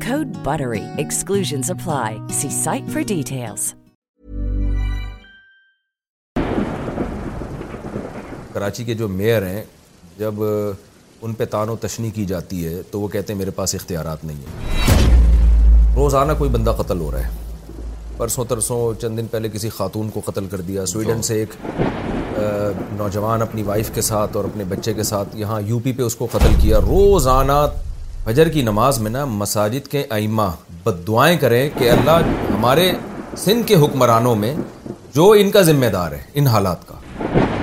Code BUTTERY. Exclusions apply. See site for details. Karachi کے جو mayor ہیں جب ان پہ تان و تشنی کی جاتی ہے تو وہ کہتے ہیں میرے پاس اختیارات نہیں ہیں روزانہ کوئی بندہ قتل ہو رہا ہے پرسوں ترسوں چند دن پہلے کسی خاتون کو قتل کر دیا سویڈن سے ایک نوجوان اپنی وائف کے ساتھ اور اپنے بچے کے ساتھ یہاں یو پی پہ اس کو قتل کیا روزانہ فجر کی نماز میں نا مساجد کے ائمہ بد دعائیں کریں کہ اللہ ہمارے سندھ کے حکمرانوں میں جو ان کا ذمہ دار ہے ان حالات کا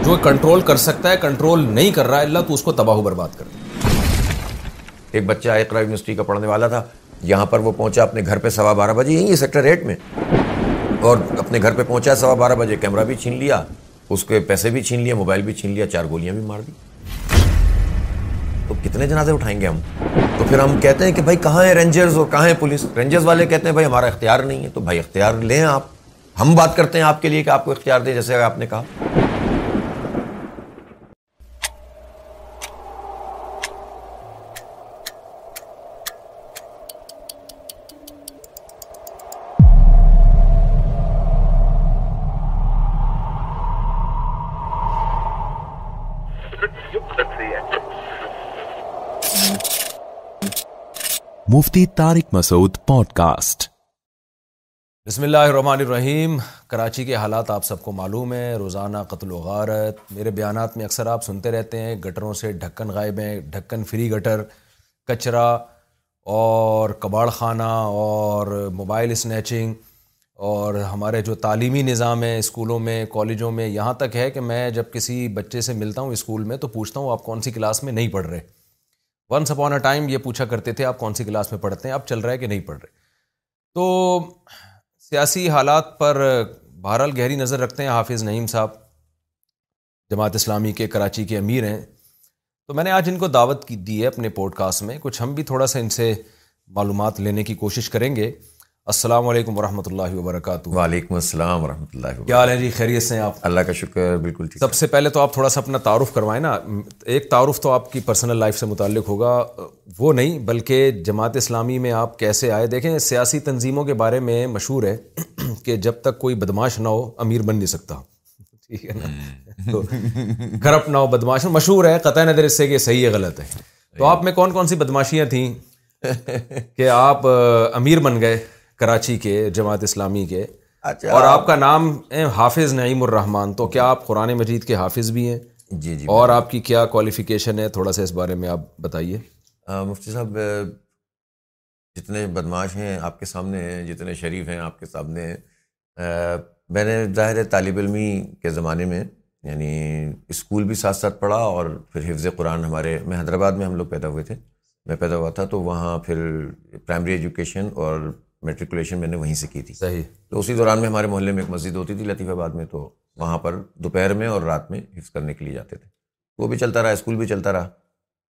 جو کنٹرول کر سکتا ہے کنٹرول نہیں کر رہا ہے اللہ تو اس کو تباہ و برباد کر دے ایک بچہ ایک یونیورسٹی کا پڑھنے والا تھا یہاں پر وہ پہنچا اپنے گھر پہ سوا بارہ بجے یہیں سیکٹر ایٹ میں اور اپنے گھر پہ پہنچا سوا بارہ بجے کیمرہ بھی چھین لیا اس کے پیسے بھی چھین لیا موبائل بھی چھین لیا چار گولیاں بھی مار دی تو کتنے جنازے اٹھائیں گے ہم پھر ہم کہتے ہیں کہ بھائی کہاں ہیں رینجرز اور کہاں ہیں پولیس رینجرز والے کہتے ہیں بھائی ہمارا اختیار نہیں ہے تو بھائی اختیار لیں آپ ہم بات کرتے ہیں آپ کے لیے کہ آپ کو اختیار دیں جیسے آپ نے کہا مفتی طارق مسعود پوڈ کاسٹ بسم اللہ الرحمن الرحیم کراچی کے حالات آپ سب کو معلوم ہیں روزانہ قتل و غارت میرے بیانات میں اکثر آپ سنتے رہتے ہیں گٹروں سے ڈھکن غائب ہیں ڈھکن فری گٹر کچرا اور کباڑ خانہ اور موبائل اسنیچنگ اور ہمارے جو تعلیمی نظام ہیں اسکولوں میں کالجوں میں یہاں تک ہے کہ میں جب کسی بچے سے ملتا ہوں اسکول میں تو پوچھتا ہوں آپ کون سی کلاس میں نہیں پڑھ رہے ونس اپون اے ٹائم یہ پوچھا کرتے تھے آپ کون سی کلاس میں پڑھتے ہیں آپ چل رہا ہے کہ نہیں پڑھ رہے تو سیاسی حالات پر بہرحال گہری نظر رکھتے ہیں حافظ نعیم صاحب جماعت اسلامی کے کراچی کے امیر ہیں تو میں نے آج ان کو دعوت کی دی ہے اپنے پوڈ کاسٹ میں کچھ ہم بھی تھوڑا سا ان سے معلومات لینے کی کوشش کریں گے السلام علیکم ورحمۃ اللہ وبرکاتہ وعلیکم السلام ورحمۃ اللہ کیا حال ہے جی خیریت سے آپ اللہ کا شکر بالکل سب سے پہلے تو آپ تھوڑا سا اپنا تعارف کروائیں نا ایک تعارف تو آپ کی پرسنل لائف سے متعلق ہوگا وہ نہیں بلکہ جماعت اسلامی میں آپ کیسے آئے دیکھیں سیاسی تنظیموں کے بارے میں مشہور ہے کہ جب تک کوئی بدماش نہ ہو امیر بن نہیں سکتا ٹھیک ہے کرپٹ نہ ہو بدماش مشہور ہے قطع نظر اس سے کہ صحیح ہے غلط ہے تو آپ میں کون کون سی بدماشیاں تھیں کہ آپ امیر بن گئے کراچی کے جماعت اسلامی کے اچھا اور آپ کا نام حافظ نعیم الرحمان تو کیا آپ قرآن مجید کے حافظ بھی ہیں جی جی اور آپ کی کیا کوالیفیکیشن ہے تھوڑا سا اس بارے میں آپ بتائیے مفتی صاحب جتنے بدماش ہیں آپ کے سامنے ہیں جتنے شریف ہیں آپ کے سامنے ہیں میں نے ظاہر ہے طالب علمی کے زمانے میں یعنی اسکول بھی ساتھ ساتھ پڑھا اور پھر حفظ قرآن ہمارے میں حیدرآباد میں ہم لوگ پیدا ہوئے تھے میں پیدا ہوا تھا تو وہاں پھر پرائمری ایجوکیشن اور میٹریکولیشن میں نے وہیں سے کی تھی صحیح تو اسی دوران میں ہمارے محلے میں ایک مسجد ہوتی تھی لطیفہ آباد میں تو وہاں پر دوپہر میں اور رات میں حفظ کرنے کے لیے جاتے تھے وہ بھی چلتا رہا اسکول بھی چلتا رہا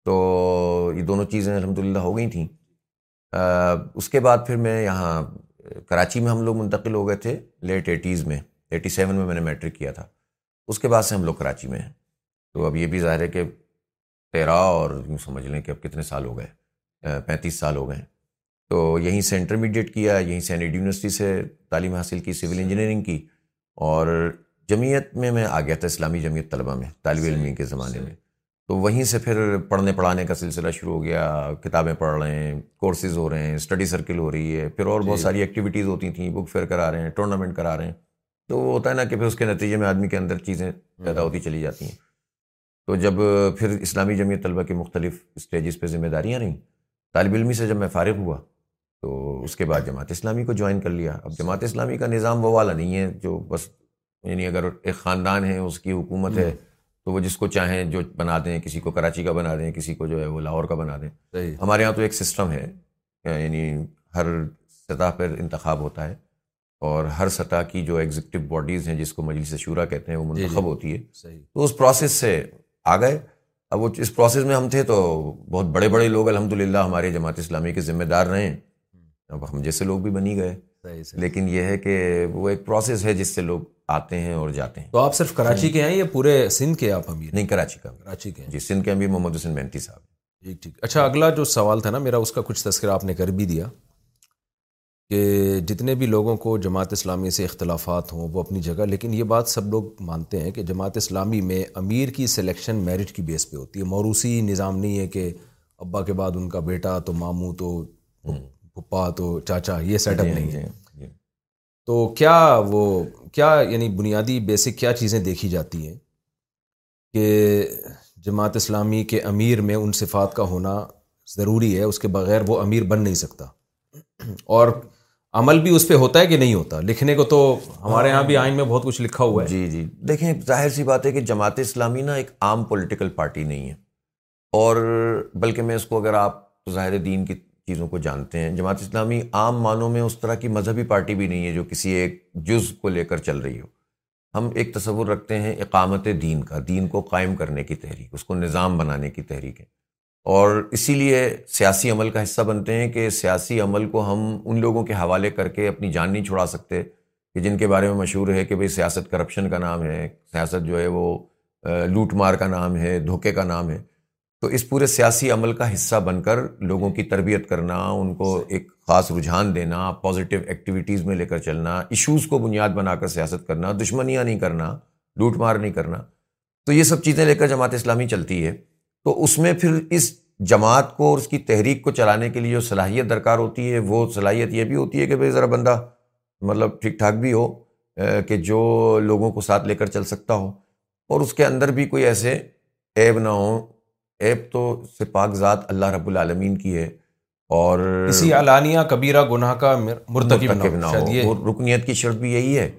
تو یہ دونوں چیزیں الحمد للہ ہو گئی تھیں اس کے بعد پھر میں یہاں کراچی میں ہم لوگ منتقل ہو گئے تھے لیٹ ایٹیز میں ایٹی سیون میں میں نے میٹرک کیا تھا اس کے بعد سے ہم لوگ کراچی میں ہیں تو اب یہ بھی ظاہر ہے کہ تیرہ اور یوں سمجھ لیں کہ اب کتنے سال ہو گئے پینتیس سال ہو گئے ہیں تو یہیں سے انٹرمیڈیٹ کیا یہیں سینیٹ یونیورسٹی سے تعلیم حاصل کی سول انجینئرنگ کی اور جمعیت میں میں آ گیا تھا اسلامی جمعیت طلبہ میں طالب علمی کے زمانے میں تو وہیں سے پھر پڑھنے پڑھانے کا سلسلہ شروع ہو گیا کتابیں پڑھ رہے ہیں کورسز ہو رہے ہیں اسٹڈی سرکل ہو رہی ہے پھر اور بہت جی۔ ساری ایکٹیویٹیز ہوتی تھیں بک فیئر کرا رہے ہیں ٹورنامنٹ کرا رہے ہیں تو وہ ہوتا ہے نا کہ پھر اس کے نتیجے میں آدمی کے اندر چیزیں پیدا ہاں۔ ہوتی چلی جاتی ہیں تو جب پھر اسلامی جمعیت طلبہ کے مختلف اسٹیجز پہ ذمہ داریاں رہیں طالب علمی سے جب میں فارغ ہوا تو اس کے بعد جماعت اسلامی کو جوائن کر لیا اب جماعت اسلامی کا نظام وہ والا نہیں ہے جو بس یعنی اگر ایک خاندان ہے اس کی حکومت ہے تو وہ جس کو چاہیں جو بنا دیں کسی کو کراچی کا بنا دیں کسی کو جو ہے وہ لاہور کا بنا دیں ہمارے یہاں تو ایک سسٹم ہے یعنی ہر سطح پر انتخاب ہوتا ہے اور ہر سطح کی جو ایگزیکٹو باڈیز ہیں جس کو مجلس شعرا کہتے ہیں وہ جی، جی۔ منتخب ہوتی ہے تو اس پروسیس سے آ گئے اب وہ اس پروسیس میں ہم تھے تو بہت بڑے بڑے لوگ الحمد للہ ہمارے جماعت اسلامی کے ذمہ دار رہے ہیں اب ہم جیسے لوگ بھی بنی گئے لیکن یہ ہے کہ وہ ایک پروسیس ہے جس سے لوگ آتے ہیں اور جاتے ہیں تو آپ صرف کراچی کے ہیں یا پورے سندھ کے آپ امیر نہیں کراچی کا کراچی کے ہیں جی سندھ کے امیر محمد حسین مینٹی صاحب ٹھیک ٹھیک اچھا اگلا جو سوال تھا نا میرا اس کا کچھ تذکرہ آپ نے کر بھی دیا کہ جتنے بھی لوگوں کو جماعت اسلامی سے اختلافات ہوں وہ اپنی جگہ لیکن یہ بات سب لوگ مانتے ہیں کہ جماعت اسلامی میں امیر کی سلیکشن میرٹ کی بیس پہ ہوتی ہے موروثی نظام نہیں ہے کہ ابا کے بعد ان کا بیٹا تو ماموں تو پھپا تو چاچا یہ سیٹ جی، اپ نہیں ہے جی، جی۔ تو کیا وہ کیا یعنی بنیادی بیسک کیا چیزیں دیکھی جاتی ہیں کہ جماعت اسلامی کے امیر میں ان صفات کا ہونا ضروری ہے اس کے بغیر وہ امیر بن نہیں سکتا اور عمل بھی اس پہ ہوتا ہے کہ نہیں ہوتا لکھنے کو تو ہمارے یہاں بھی آئین میں بہت کچھ لکھا ہوا ہے جی جی دیکھیں ظاہر سی بات ہے کہ جماعت اسلامی نا ایک عام پولیٹیکل پارٹی نہیں ہے اور بلکہ میں اس کو اگر آپ ظاہر دین کی چیزوں کو جانتے ہیں جماعت اسلامی عام معنوں میں اس طرح کی مذہبی پارٹی بھی نہیں ہے جو کسی ایک جز کو لے کر چل رہی ہو ہم ایک تصور رکھتے ہیں اقامت دین کا دین کو قائم کرنے کی تحریک اس کو نظام بنانے کی تحریک ہے اور اسی لیے سیاسی عمل کا حصہ بنتے ہیں کہ سیاسی عمل کو ہم ان لوگوں کے حوالے کر کے اپنی جان نہیں چھوڑا سکتے کہ جن کے بارے میں مشہور ہے کہ بھئی سیاست کرپشن کا نام ہے سیاست جو ہے وہ لوٹ مار کا نام ہے دھوکے کا نام ہے تو اس پورے سیاسی عمل کا حصہ بن کر لوگوں کی تربیت کرنا ان کو ایک خاص رجحان دینا پازیٹیو ایکٹیویٹیز میں لے کر چلنا ایشوز کو بنیاد بنا کر سیاست کرنا دشمنیاں نہیں کرنا لوٹ مار نہیں کرنا تو یہ سب چیزیں لے کر جماعت اسلامی چلتی ہے تو اس میں پھر اس جماعت کو اور اس کی تحریک کو چلانے کے لیے جو صلاحیت درکار ہوتی ہے وہ صلاحیت یہ بھی ہوتی ہے کہ بھائی ذرا بندہ مطلب ٹھیک ٹھاک بھی ہو کہ جو لوگوں کو ساتھ لے کر چل سکتا ہو اور اس کے اندر بھی کوئی ایسے عیب نہ ہوں ایپ تو سے پاک ذات اللہ رب العالمین کی ہے اور اسی علانیہ کبیرہ گناہ کا نہ مرتبہ رکنیت کی شرط بھی یہی ہے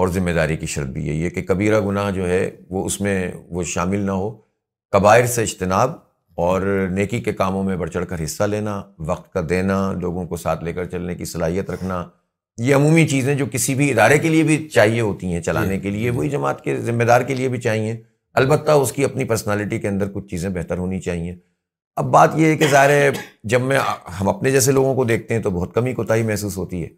اور ذمہ داری کی شرط بھی یہی ہے کہ کبیرہ گناہ جو ہے وہ اس میں وہ شامل نہ ہو کبائر سے اجتناب اور نیکی کے کاموں میں بڑھ چڑھ کر حصہ لینا وقت کا دینا لوگوں کو ساتھ لے کر چلنے کی صلاحیت رکھنا یہ عمومی چیزیں جو کسی بھی ادارے کے لیے بھی چاہیے ہوتی ہیں چلانے جی، کے لیے جی۔ وہی جماعت کے ذمہ دار کے لیے بھی چاہیے البتہ اس کی اپنی پرسنالٹی کے اندر کچھ چیزیں بہتر ہونی چاہیے اب بات یہ ہے کہ ظاہر ہے جب میں ہم اپنے جیسے لوگوں کو دیکھتے ہیں تو بہت کمی کوتاہی محسوس ہوتی ہے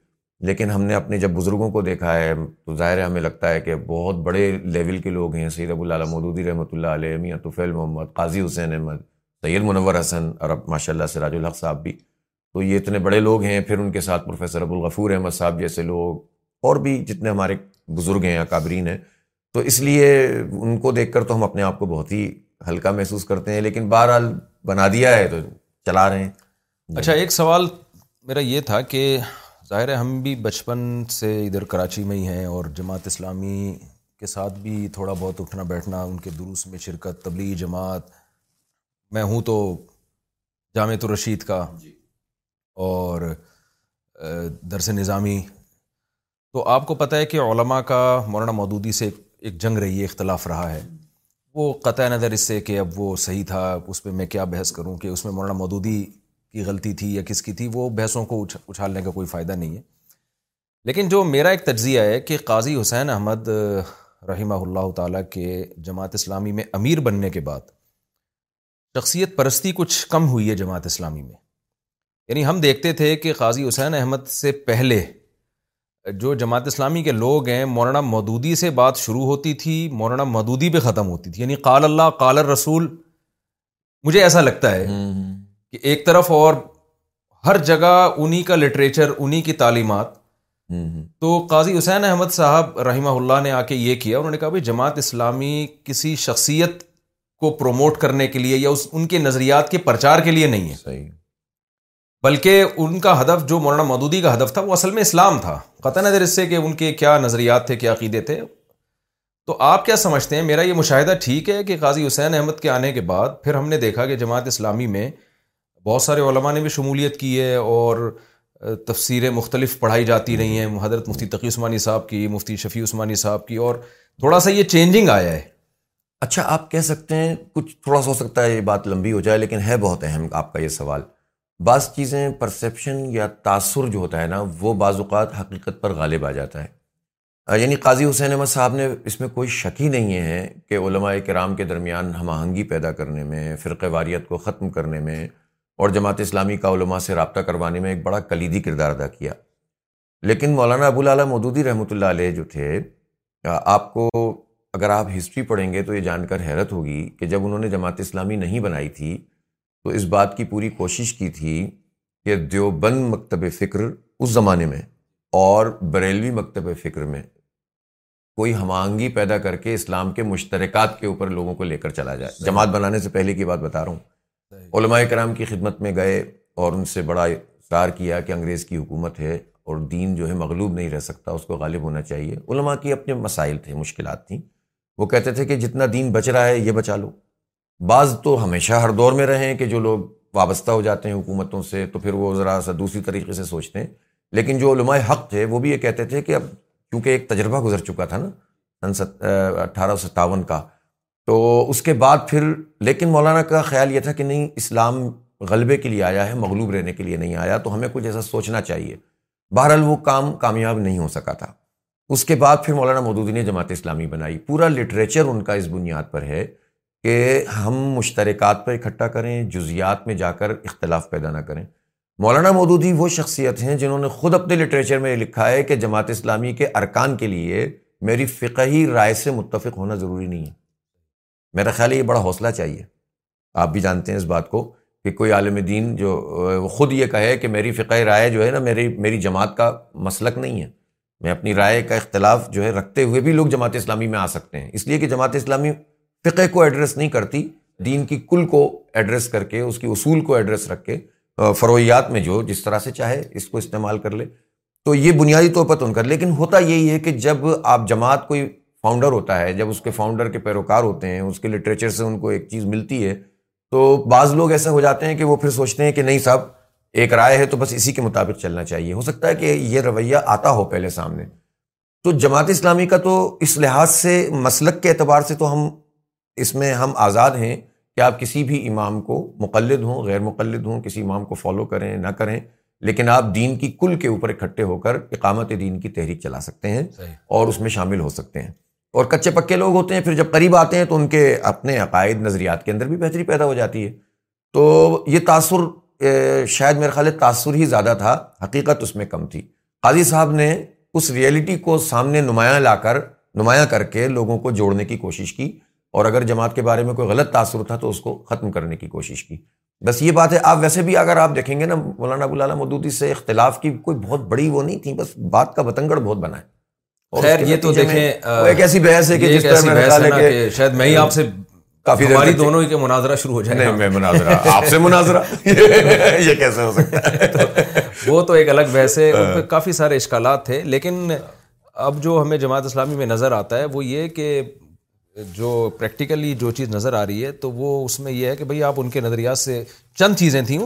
لیکن ہم نے اپنے جب بزرگوں کو دیکھا ہے تو ظاہر ہے ہمیں لگتا ہے کہ بہت بڑے لیول کے لوگ ہیں سید ابو العالم مودودی رحمۃ اللہ علیہ میاں طفیل محمد قاضی حسین احمد سید منور حسن اور اب ماشاء اللہ سراج الحق صاحب بھی تو یہ اتنے بڑے لوگ ہیں پھر ان کے ساتھ پروفیسر ابوالغفور احمد صاحب جیسے لوگ اور بھی جتنے ہمارے بزرگ ہیں اکابرین ہیں تو اس لیے ان کو دیکھ کر تو ہم اپنے آپ کو بہت ہی ہلکا محسوس کرتے ہیں لیکن بہرحال بنا دیا ہے تو چلا رہے ہیں جی۔ اچھا ایک سوال میرا یہ تھا کہ ظاہر ہے ہم بھی بچپن سے ادھر کراچی میں ہی ہیں اور جماعت اسلامی کے ساتھ بھی تھوڑا بہت اٹھنا بیٹھنا ان کے دروس میں شرکت تبلیغ جماعت میں ہوں تو جامع الرشید کا جی۔ اور درس نظامی تو آپ کو پتہ ہے کہ علماء کا مولانا مودودی سے ایک ایک جنگ رہی ہے اختلاف رہا ہے وہ قطع نظر اس سے کہ اب وہ صحیح تھا اس پہ میں کیا بحث کروں کہ اس میں مولانا مودودی کی غلطی تھی یا کس کی تھی وہ بحثوں کو اچھا اچھالنے کا کوئی فائدہ نہیں ہے لیکن جو میرا ایک تجزیہ ہے کہ قاضی حسین احمد رحمہ اللہ تعالیٰ کے جماعت اسلامی میں امیر بننے کے بعد شخصیت پرستی کچھ کم ہوئی ہے جماعت اسلامی میں یعنی ہم دیکھتے تھے کہ قاضی حسین احمد سے پہلے جو جماعت اسلامی کے لوگ ہیں مولانا مودودی سے بات شروع ہوتی تھی مولانا مودودی پہ ختم ہوتی تھی یعنی قال اللہ قال رسول مجھے ایسا لگتا ہے کہ ایک طرف اور ہر جگہ انہی کا لٹریچر انہی کی تعلیمات تو قاضی حسین احمد صاحب رحمہ اللہ نے آ کے یہ کیا انہوں نے کہا بھائی جماعت اسلامی کسی شخصیت کو پروموٹ کرنے کے لیے یا اس ان کے نظریات کے پرچار کے لیے نہیں ہے صحیح بلکہ ان کا ہدف جو مولانا مودودی کا ہدف تھا وہ اصل میں اسلام تھا قطع نظر اس سے کہ ان کے کیا نظریات تھے کیا عقیدے تھے تو آپ کیا سمجھتے ہیں میرا یہ مشاہدہ ٹھیک ہے کہ قاضی حسین احمد کے آنے کے بعد پھر ہم نے دیکھا کہ جماعت اسلامی میں بہت سارے علماء نے بھی شمولیت کی ہے اور تفسیریں مختلف پڑھائی جاتی رہی ہیں حضرت مفتی تقی عثمانی صاحب کی مفتی شفیع عثمانی صاحب کی اور تھوڑا سا یہ چینجنگ آیا ہے اچھا آپ کہہ سکتے ہیں کچھ تھوڑا سا ہو سکتا ہے یہ بات لمبی ہو جائے لیکن ہے بہت اہم آپ کا یہ سوال بعض چیزیں پرسیپشن یا تاثر جو ہوتا ہے نا وہ بعض اوقات حقیقت پر غالب آ جاتا ہے یعنی قاضی حسین احمد صاحب نے اس میں کوئی شکی نہیں ہے کہ علماء کرام کے درمیان ہم آہنگی پیدا کرنے میں فرقہ واریت کو ختم کرنے میں اور جماعت اسلامی کا علماء سے رابطہ کروانے میں ایک بڑا کلیدی کردار ادا کیا لیکن مولانا ابو ابولاعلیٰ مودودی رحمۃ اللہ علیہ جو تھے آپ کو اگر آپ ہسٹری پڑھیں گے تو یہ جان کر حیرت ہوگی کہ جب انہوں نے جماعت اسلامی نہیں بنائی تھی تو اس بات کی پوری کوشش کی تھی کہ دیوبند مکتب فکر اس زمانے میں اور بریلوی مکتب فکر میں کوئی ہم پیدا کر کے اسلام کے مشترکات کے اوپر لوگوں کو لے کر چلا جائے جماعت بنانے سے پہلے کی بات بتا رہا ہوں علماء کرام کی خدمت میں گئے اور ان سے بڑا اصرار کیا کہ انگریز کی حکومت ہے اور دین جو ہے مغلوب نہیں رہ سکتا اس کو غالب ہونا چاہیے علماء کی اپنے مسائل تھے مشکلات تھیں وہ کہتے تھے کہ جتنا دین بچ رہا ہے یہ بچا لو بعض تو ہمیشہ ہر دور میں رہیں کہ جو لوگ وابستہ ہو جاتے ہیں حکومتوں سے تو پھر وہ ذرا سا دوسری طریقے سے سوچتے ہیں لیکن جو علماء حق تھے وہ بھی یہ کہتے تھے کہ اب کیونکہ ایک تجربہ گزر چکا تھا نا اٹھارہ سو ستاون کا تو اس کے بعد پھر لیکن مولانا کا خیال یہ تھا کہ نہیں اسلام غلبے کے لیے آیا ہے مغلوب رہنے کے لیے نہیں آیا تو ہمیں کچھ ایسا سوچنا چاہیے بہرحال وہ کام کامیاب نہیں ہو سکا تھا اس کے بعد پھر مولانا مودودی نے جماعت اسلامی بنائی پورا لٹریچر ان کا اس بنیاد پر ہے کہ ہم مشترکات پر اکٹھا کریں جزیات میں جا کر اختلاف پیدا نہ کریں مولانا مودودی وہ شخصیت ہیں جنہوں نے خود اپنے لٹریچر میں لکھا ہے کہ جماعت اسلامی کے ارکان کے لیے میری فقہی رائے سے متفق ہونا ضروری نہیں ہے میرا خیال ہے یہ بڑا حوصلہ چاہیے آپ بھی جانتے ہیں اس بات کو کہ کوئی عالم دین جو خود یہ کہے کہ میری فقہ رائے جو ہے نا میری میری جماعت کا مسلک نہیں ہے میں اپنی رائے کا اختلاف جو ہے رکھتے ہوئے بھی لوگ جماعت اسلامی میں آ سکتے ہیں اس لیے کہ جماعت اسلامی فقے کو ایڈریس نہیں کرتی دین کی کل کو ایڈریس کر کے اس کی اصول کو ایڈریس رکھ کے فرویات میں جو جس طرح سے چاہے اس کو استعمال کر لے تو یہ بنیادی طور پر تو ان کا لیکن ہوتا یہی ہے کہ جب آپ جماعت کوئی فاؤنڈر ہوتا ہے جب اس کے فاؤنڈر کے پیروکار ہوتے ہیں اس کے لٹریچر سے ان کو ایک چیز ملتی ہے تو بعض لوگ ایسے ہو جاتے ہیں کہ وہ پھر سوچتے ہیں کہ نہیں صاحب ایک رائے ہے تو بس اسی کے مطابق چلنا چاہیے ہو سکتا ہے کہ یہ رویہ آتا ہو پہلے سامنے تو جماعت اسلامی کا تو اس لحاظ سے مسلک کے اعتبار سے تو ہم اس میں ہم آزاد ہیں کہ آپ کسی بھی امام کو مقلد ہوں غیر مقلد ہوں کسی امام کو فالو کریں نہ کریں لیکن آپ دین کی کل کے اوپر اکٹھے ہو کر اقامت دین کی تحریک چلا سکتے ہیں اور اس میں شامل ہو سکتے ہیں اور کچے پکے لوگ ہوتے ہیں پھر جب قریب آتے ہیں تو ان کے اپنے عقائد نظریات کے اندر بھی بہتری پیدا ہو جاتی ہے تو یہ تاثر شاید میرے خیال تاثر ہی زیادہ تھا حقیقت اس میں کم تھی قاضی صاحب نے اس ریئلٹی کو سامنے نمایاں لا کر نمایاں کر کے لوگوں کو جوڑنے کی کوشش کی اور اگر جماعت کے بارے میں کوئی غلط تاثر تھا تو اس کو ختم کرنے کی کوشش کی بس یہ بات ہے آپ ویسے بھی اگر آپ دیکھیں گے نا مولانا ابو العالیٰ مودودی سے اختلاف کی کوئی بہت بڑی وہ نہیں تھی بس بات کا بتنگڑ بہت بنا ہے وہ تو ایک الگ بحث ہے کافی سارے اشکالات تھے لیکن اب جو ہمیں جماعت اسلامی میں نظر آتا ہے وہ یہ کہ جو پریکٹیکلی جو چیز نظر آ رہی ہے تو وہ اس میں یہ ہے کہ بھائی آپ ان کے نظریات سے چند چیزیں تھیں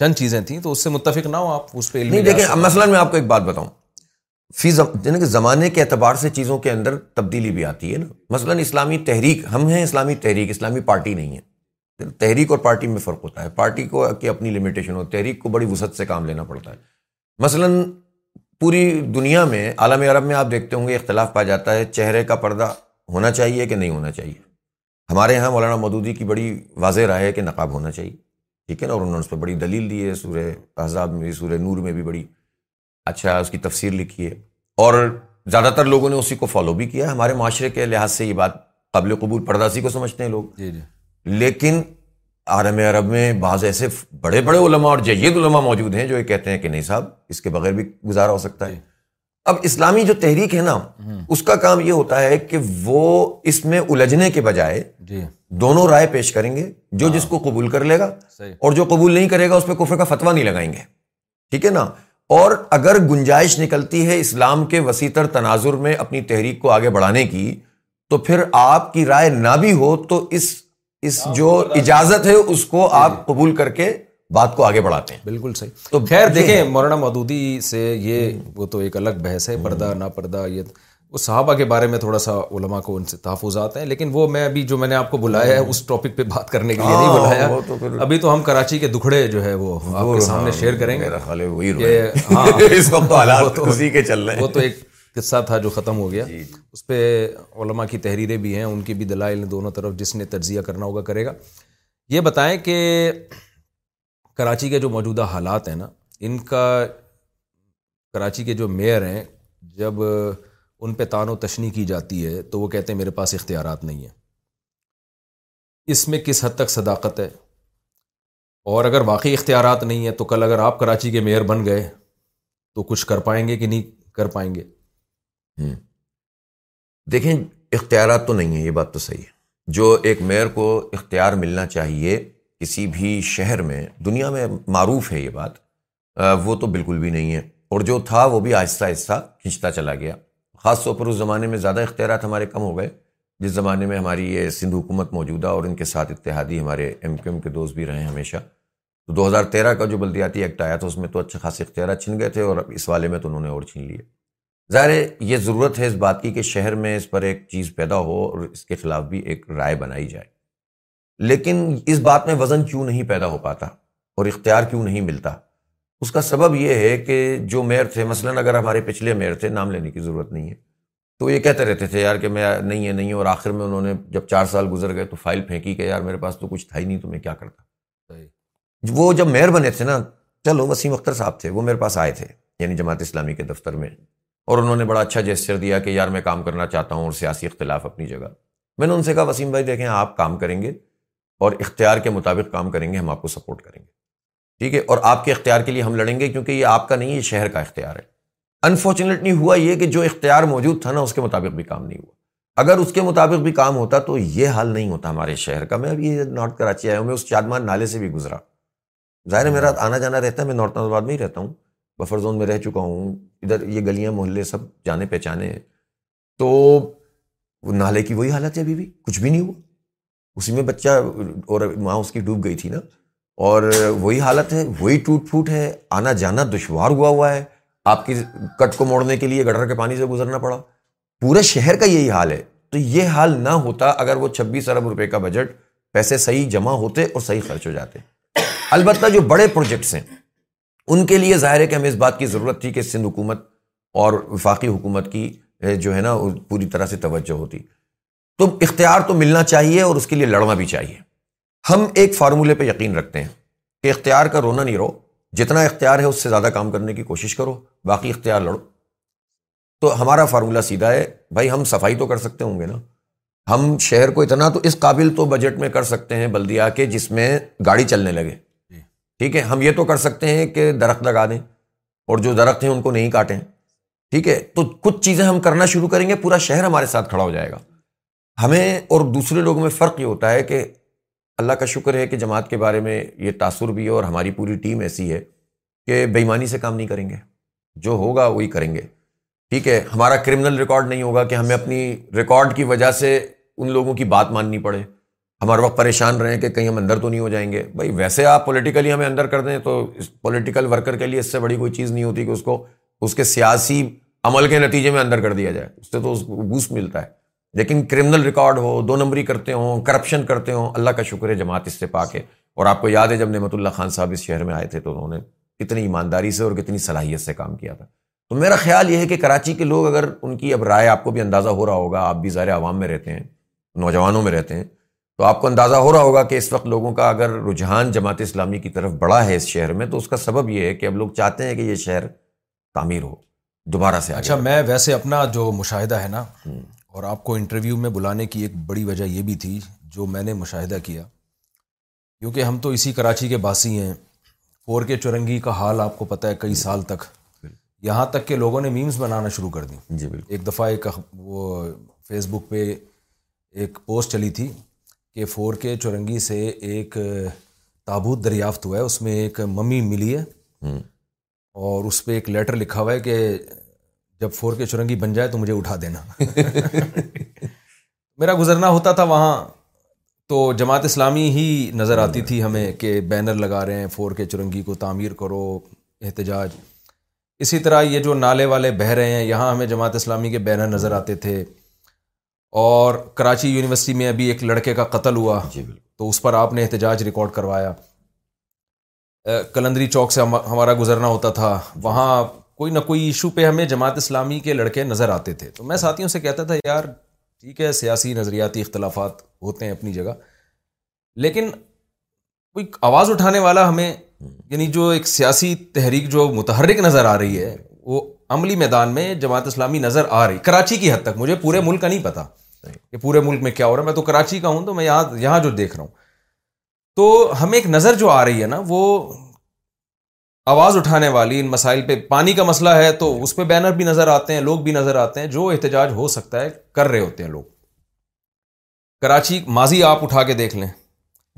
چند چیزیں تھیں تو اس سے متفق نہ ہو آپ اس پہ دیکھیں مثلاً میں آپ کو ایک بات بتاؤں فیز یعنی کہ زمانے کے اعتبار سے چیزوں کے اندر تبدیلی بھی آتی ہے نا مثلاً اسلامی تحریک ہم ہیں اسلامی تحریک اسلامی پارٹی نہیں ہے تحریک اور پارٹی میں فرق ہوتا ہے پارٹی کو کہ اپنی لمیٹیشن ہو تحریک کو بڑی وسعت سے کام لینا پڑتا ہے مثلاً پوری دنیا میں عالم عرب میں آپ دیکھتے ہوں گے اختلاف پا جاتا ہے چہرے کا پردہ ہونا چاہیے کہ نہیں ہونا چاہیے ہمارے یہاں مولانا مودودی کی بڑی واضح رائے ہے کہ نقاب ہونا چاہیے ٹھیک ہے نا اور انہوں نے اس پہ بڑی دلیل دی ہے سورہ احزاب میں بھی سورہ نور میں بھی بڑی اچھا اس کی تفسیر لکھی ہے اور زیادہ تر لوگوں نے اسی کو فالو بھی کیا ہمارے معاشرے کے لحاظ سے یہ بات قابل قبول پرداسی کو سمجھتے ہیں لوگ جی جی لیکن عالم عرب میں بعض ایسے بڑے بڑے علماء اور جید علماء موجود ہیں جو یہ کہتے ہیں کہ نہیں صاحب اس کے بغیر بھی گزارا ہو سکتا ہے جی۔ اب اسلامی جو تحریک ہے نا اس کا کام یہ ہوتا ہے کہ وہ اس میں الجھنے کے بجائے جی۔ دونوں رائے پیش کریں گے جو ہاں۔ جس کو قبول کر لے گا اور جو قبول نہیں کرے گا اس پہ کفر کا فتوا نہیں لگائیں گے ٹھیک ہے نا اور اگر گنجائش نکلتی ہے اسلام کے وسیع تر تناظر میں اپنی تحریک کو آگے بڑھانے کی تو پھر آپ کی رائے نہ بھی ہو تو اس اس جو اجازت ہے اس کو آپ جی۔ قبول کر کے بات کو آگے بڑھاتے ہیں بالکل صحیح تو خیر دیکھیں مولانا مودودی سے یہ وہ تو ایک الگ بحث ہے پردہ نہ پردہ یہ صحابہ کے بارے میں تھوڑا سا علماء کو ان سے تحفظات ہیں لیکن وہ میں ابھی جو میں نے آپ کو بلایا ہے اس ٹاپک پہ بات کرنے کے لیے نہیں بلایا ابھی تو ہم کراچی کے دکھڑے جو ہے وہ آپ کے ہاں، سامنے شیئر کریں گے وہ تو ایک قصہ تھا جو ختم ہو گیا جی۔ اس پہ علماء کی تحریریں بھی ہیں ان کی بھی دلائل دونوں طرف جس نے تجزیہ کرنا ہوگا کرے گا یہ بتائیں کہ کراچی کے جو موجودہ حالات ہیں نا ان کا کراچی کے جو میئر ہیں جب ان پہ تان و تشنی کی جاتی ہے تو وہ کہتے ہیں میرے پاس اختیارات نہیں ہیں اس میں کس حد تک صداقت ہے اور اگر واقعی اختیارات نہیں ہیں تو کل اگر آپ کراچی کے میئر بن گئے تو کچھ کر پائیں گے کہ نہیں کر پائیں گے دیکھیں اختیارات تو نہیں ہیں یہ بات تو صحیح ہے جو ایک میئر کو اختیار ملنا چاہیے کسی بھی شہر میں دنیا میں معروف ہے یہ بات وہ تو بالکل بھی نہیں ہے اور جو تھا وہ بھی آہستہ آہستہ کھنچتا چلا گیا خاص طور پر اس زمانے میں زیادہ اختیارات ہمارے کم ہو گئے جس زمانے میں ہماری یہ سندھ حکومت موجودہ اور ان کے ساتھ اتحادی ہمارے ایم کیو ایم کے دوست بھی رہے ہیں ہمیشہ تو دو ہزار تیرہ کا جو بلدیاتی ایکٹ آیا تھا اس میں تو اچھے خاصے اختیارات چھن گئے تھے اور اس والے میں تو انہوں نے اور چھین لیے ظاہر یہ ضرورت ہے اس بات کی کہ شہر میں اس پر ایک چیز پیدا ہو اور اس کے خلاف بھی ایک رائے بنائی جائے لیکن اس بات میں وزن کیوں نہیں پیدا ہو پاتا اور اختیار کیوں نہیں ملتا اس کا سبب یہ ہے کہ جو میئر تھے مثلاً اگر ہمارے پچھلے میئر تھے نام لینے کی ضرورت نہیں ہے تو یہ کہتے رہتے تھے یار کہ میں نہیں ہے نہیں ہوں اور آخر میں انہوں نے جب چار سال گزر گئے تو فائل پھینکی کہ یار میرے پاس تو کچھ تھا ہی نہیں تو میں کیا کرتا وہ جب میئر بنے تھے نا چلو وسیم اختر صاحب تھے وہ میرے پاس آئے تھے یعنی جماعت اسلامی کے دفتر میں اور انہوں نے بڑا اچھا جیسر دیا کہ یار میں کام کرنا چاہتا ہوں اور سیاسی اختلاف اپنی جگہ میں نے ان سے کہا وسیم بھائی دیکھیں آپ کام کریں گے اور اختیار کے مطابق کام کریں گے ہم آپ کو سپورٹ کریں گے ٹھیک ہے اور آپ کے اختیار کے لیے ہم لڑیں گے کیونکہ یہ آپ کا نہیں یہ شہر کا اختیار ہے انفارچونیٹلی ہوا یہ کہ جو اختیار موجود تھا نا اس کے مطابق بھی کام نہیں ہوا اگر اس کے مطابق بھی کام ہوتا تو یہ حال نہیں ہوتا ہمارے شہر کا میں یہ نارتھ کراچی آیا ہوں میں اس چادمان نالے سے بھی گزرا ظاہر میرا آنا جانا رہتا ہے میں نارتھ نظر آباد میں ہی رہتا ہوں بفر زون میں رہ چکا ہوں ادھر یہ گلیاں محلے سب جانے پہچانے تو نالے کی وہی حالت ہے ابھی بھی کچھ بھی نہیں ہوا اسی میں بچہ اور ماں اس کی ڈوب گئی تھی نا اور وہی حالت ہے وہی ٹوٹ پھوٹ ہے آنا جانا دشوار ہوا ہوا ہے آپ کی کٹ کو موڑنے کے لیے گٹر کے پانی سے گزرنا پڑا پورے شہر کا یہی حال ہے تو یہ حال نہ ہوتا اگر وہ چھبیس ارب روپے کا بجٹ پیسے صحیح جمع ہوتے اور صحیح خرچ ہو جاتے البتہ جو بڑے پروجیکٹس ہیں ان کے لیے ظاہر ہے کہ ہمیں اس بات کی ضرورت تھی کہ سندھ حکومت اور وفاقی حکومت کی جو ہے نا پوری طرح سے توجہ ہوتی تو اختیار تو ملنا چاہیے اور اس کے لیے لڑنا بھی چاہیے ہم ایک فارمولے پہ یقین رکھتے ہیں کہ اختیار کا رونا نہیں رو جتنا اختیار ہے اس سے زیادہ کام کرنے کی کوشش کرو باقی اختیار لڑو تو ہمارا فارمولہ سیدھا ہے بھائی ہم صفائی تو کر سکتے ہوں گے نا ہم شہر کو اتنا تو اس قابل تو بجٹ میں کر سکتے ہیں بلدیا کے جس میں گاڑی چلنے لگے جی۔ ٹھیک ہے ہم یہ تو کر سکتے ہیں کہ درخت لگا دیں اور جو درخت ہیں ان کو نہیں کاٹیں ٹھیک ہے تو کچھ چیزیں ہم کرنا شروع کریں گے پورا شہر ہمارے ساتھ کھڑا ہو جائے گا ہمیں اور دوسرے لوگوں میں فرق یہ ہوتا ہے کہ اللہ کا شکر ہے کہ جماعت کے بارے میں یہ تاثر بھی ہے اور ہماری پوری ٹیم ایسی ہے کہ بےمانی سے کام نہیں کریں گے جو ہوگا وہی کریں گے ٹھیک ہے ہمارا کرمنل ریکارڈ نہیں ہوگا کہ ہمیں اپنی ریکارڈ کی وجہ سے ان لوگوں کی بات ماننی پڑے ہمارے وقت پریشان رہے کہ کہیں ہم اندر تو نہیں ہو جائیں گے بھائی ویسے آپ پولیٹیکلی ہمیں اندر کر دیں تو اس پولیٹیکل ورکر کے لیے اس سے بڑی کوئی چیز نہیں ہوتی کہ اس کو اس کے سیاسی عمل کے نتیجے میں اندر کر دیا جائے اس سے تو اس کو بوسٹ ملتا ہے لیکن کرمنل ریکارڈ ہو دو نمبری کرتے ہوں کرپشن کرتے ہوں اللہ کا شکر ہے جماعت اس سے پا ہے اور آپ کو یاد ہے جب نعمت اللہ خان صاحب اس شہر میں آئے تھے تو انہوں نے کتنی ایمانداری سے اور کتنی صلاحیت سے کام کیا تھا تو میرا خیال یہ ہے کہ کراچی کے لوگ اگر ان کی اب رائے آپ کو بھی اندازہ ہو رہا ہوگا آپ بھی ظاہر عوام میں رہتے ہیں نوجوانوں میں رہتے ہیں تو آپ کو اندازہ ہو رہا ہوگا کہ اس وقت لوگوں کا اگر رجحان جماعت اسلامی کی طرف بڑا ہے اس شہر میں تو اس کا سبب یہ ہے کہ اب لوگ چاہتے ہیں کہ یہ شہر تعمیر ہو دوبارہ سے اچھا میں ویسے اپنا جو مشاہدہ ہے نا اور آپ کو انٹرویو میں بلانے کی ایک بڑی وجہ یہ بھی تھی جو میں نے مشاہدہ کیا کیونکہ ہم تو اسی کراچی کے باسی ہیں فور کے چرنگی کا حال آپ کو پتہ ہے کئی جی۔ سال تک یہاں تک کہ لوگوں نے میمز بنانا شروع کر دی جی بالکل ایک دفعہ ایک وہ فیس بک پہ ایک پوسٹ چلی تھی کہ فور کے چورنگی سے ایک تابوت دریافت ہوا ہے اس میں ایک ممی ملی ہے اور اس پہ ایک لیٹر لکھا ہوا ہے کہ جب فور کے چرنگی بن جائے تو مجھے اٹھا دینا میرا گزرنا ہوتا تھا وہاں تو جماعت اسلامی ہی نظر آتی تھی ہمیں کہ بینر لگا رہے ہیں فور کے چرنگی کو تعمیر کرو احتجاج اسی طرح یہ جو نالے والے بہہ رہے ہیں یہاں ہمیں جماعت اسلامی کے بینر نظر آتے تھے اور کراچی یونیورسٹی میں ابھی ایک لڑکے کا قتل ہوا جی، تو اس پر آپ نے احتجاج ریکارڈ کروایا کلندری چوک سے ہمارا گزرنا ہوتا تھا وہاں کوئی نہ کوئی ایشو پہ ہمیں جماعت اسلامی کے لڑکے نظر آتے تھے تو میں ساتھیوں سے کہتا تھا یار ٹھیک ہے سیاسی نظریاتی اختلافات ہوتے ہیں اپنی جگہ لیکن کوئی آواز اٹھانے والا ہمیں یعنی جو ایک سیاسی تحریک جو متحرک نظر آ رہی ہے وہ عملی میدان میں جماعت اسلامی نظر آ رہی کراچی کی حد تک مجھے پورے ملک کا نہیں پتا کہ پورے ملک میں کیا ہو رہا ہے میں تو کراچی کا ہوں تو میں یہاں یہاں جو دیکھ رہا ہوں تو ہمیں ایک نظر جو آ رہی ہے نا وہ آواز اٹھانے والی ان مسائل پہ پانی کا مسئلہ ہے تو اس پہ بینر بھی نظر آتے ہیں لوگ بھی نظر آتے ہیں جو احتجاج ہو سکتا ہے کر رہے ہوتے ہیں لوگ کراچی ماضی آپ اٹھا کے دیکھ لیں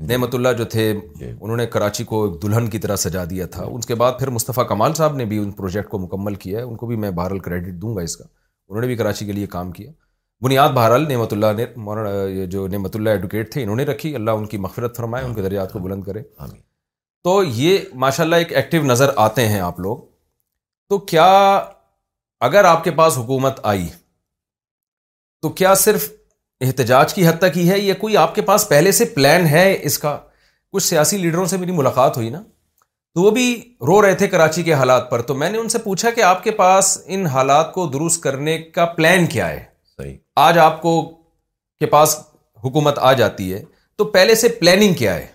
نعمت اللہ جو تھے جی۔ انہوں نے کراچی کو ایک دلہن کی طرح سجا دیا تھا جی۔ اس کے بعد پھر مصطفیٰ کمال صاحب نے بھی ان پروجیکٹ کو مکمل کیا ہے ان کو بھی میں بہرحال کریڈٹ دوں گا اس کا انہوں نے بھی کراچی کے لیے کام کیا بنیاد بہرحال نعمت اللہ نے جو نعمت اللہ ایڈوکیٹ تھے انہوں نے رکھی اللہ ان کی مغفرت فرمائے ان کے دریات کو بلند کرے آمین تو یہ ماشاء اللہ ایک ایکٹیو نظر آتے ہیں آپ لوگ تو کیا اگر آپ کے پاس حکومت آئی تو کیا صرف احتجاج کی حد تک ہی ہے یا کوئی آپ کے پاس پہلے سے پلان ہے اس کا کچھ سیاسی لیڈروں سے میری ملاقات ہوئی نا تو وہ بھی رو رہے تھے کراچی کے حالات پر تو میں نے ان سے پوچھا کہ آپ کے پاس ان حالات کو درست کرنے کا پلان کیا ہے صحیح آج آپ کو کے پاس حکومت آ جاتی ہے تو پہلے سے پلاننگ کیا ہے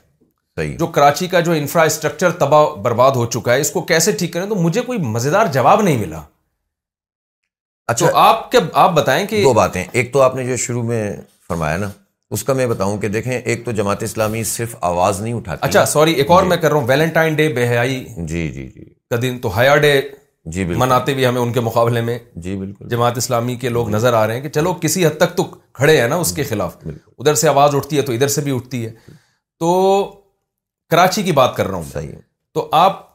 صحیح جو کراچی کا جو انفراسٹرکچر تباہ برباد ہو چکا ہے اس کو کیسے ٹھیک کریں تو مجھے کوئی مزیدار جواب نہیں ملا اچھا آپ کے آپ بتائیں کہ دو باتیں ایک تو آپ نے جو شروع میں فرمایا نا اس کا میں بتاؤں کہ دیکھیں ایک تو جماعت اسلامی صرف آواز نہیں اٹھاتی اچھا سوری ایک اور جی۔ میں کر رہا ہوں ویلنٹائن ڈے بے حیائی جی جی جی کا دن تو حیا ڈے جی بالکل مناتے بھی ہمیں ان کے مقابلے میں جی بالکل جماعت اسلامی کے لوگ نظر آ رہے ہیں کہ چلو کسی حد تک تو کھڑے ہیں نا اس کے خلاف ادھر سے آواز اٹھتی ہے تو ادھر سے بھی اٹھتی ہے تو کراچی کی بات کر رہا ہوں صحیح تو آپ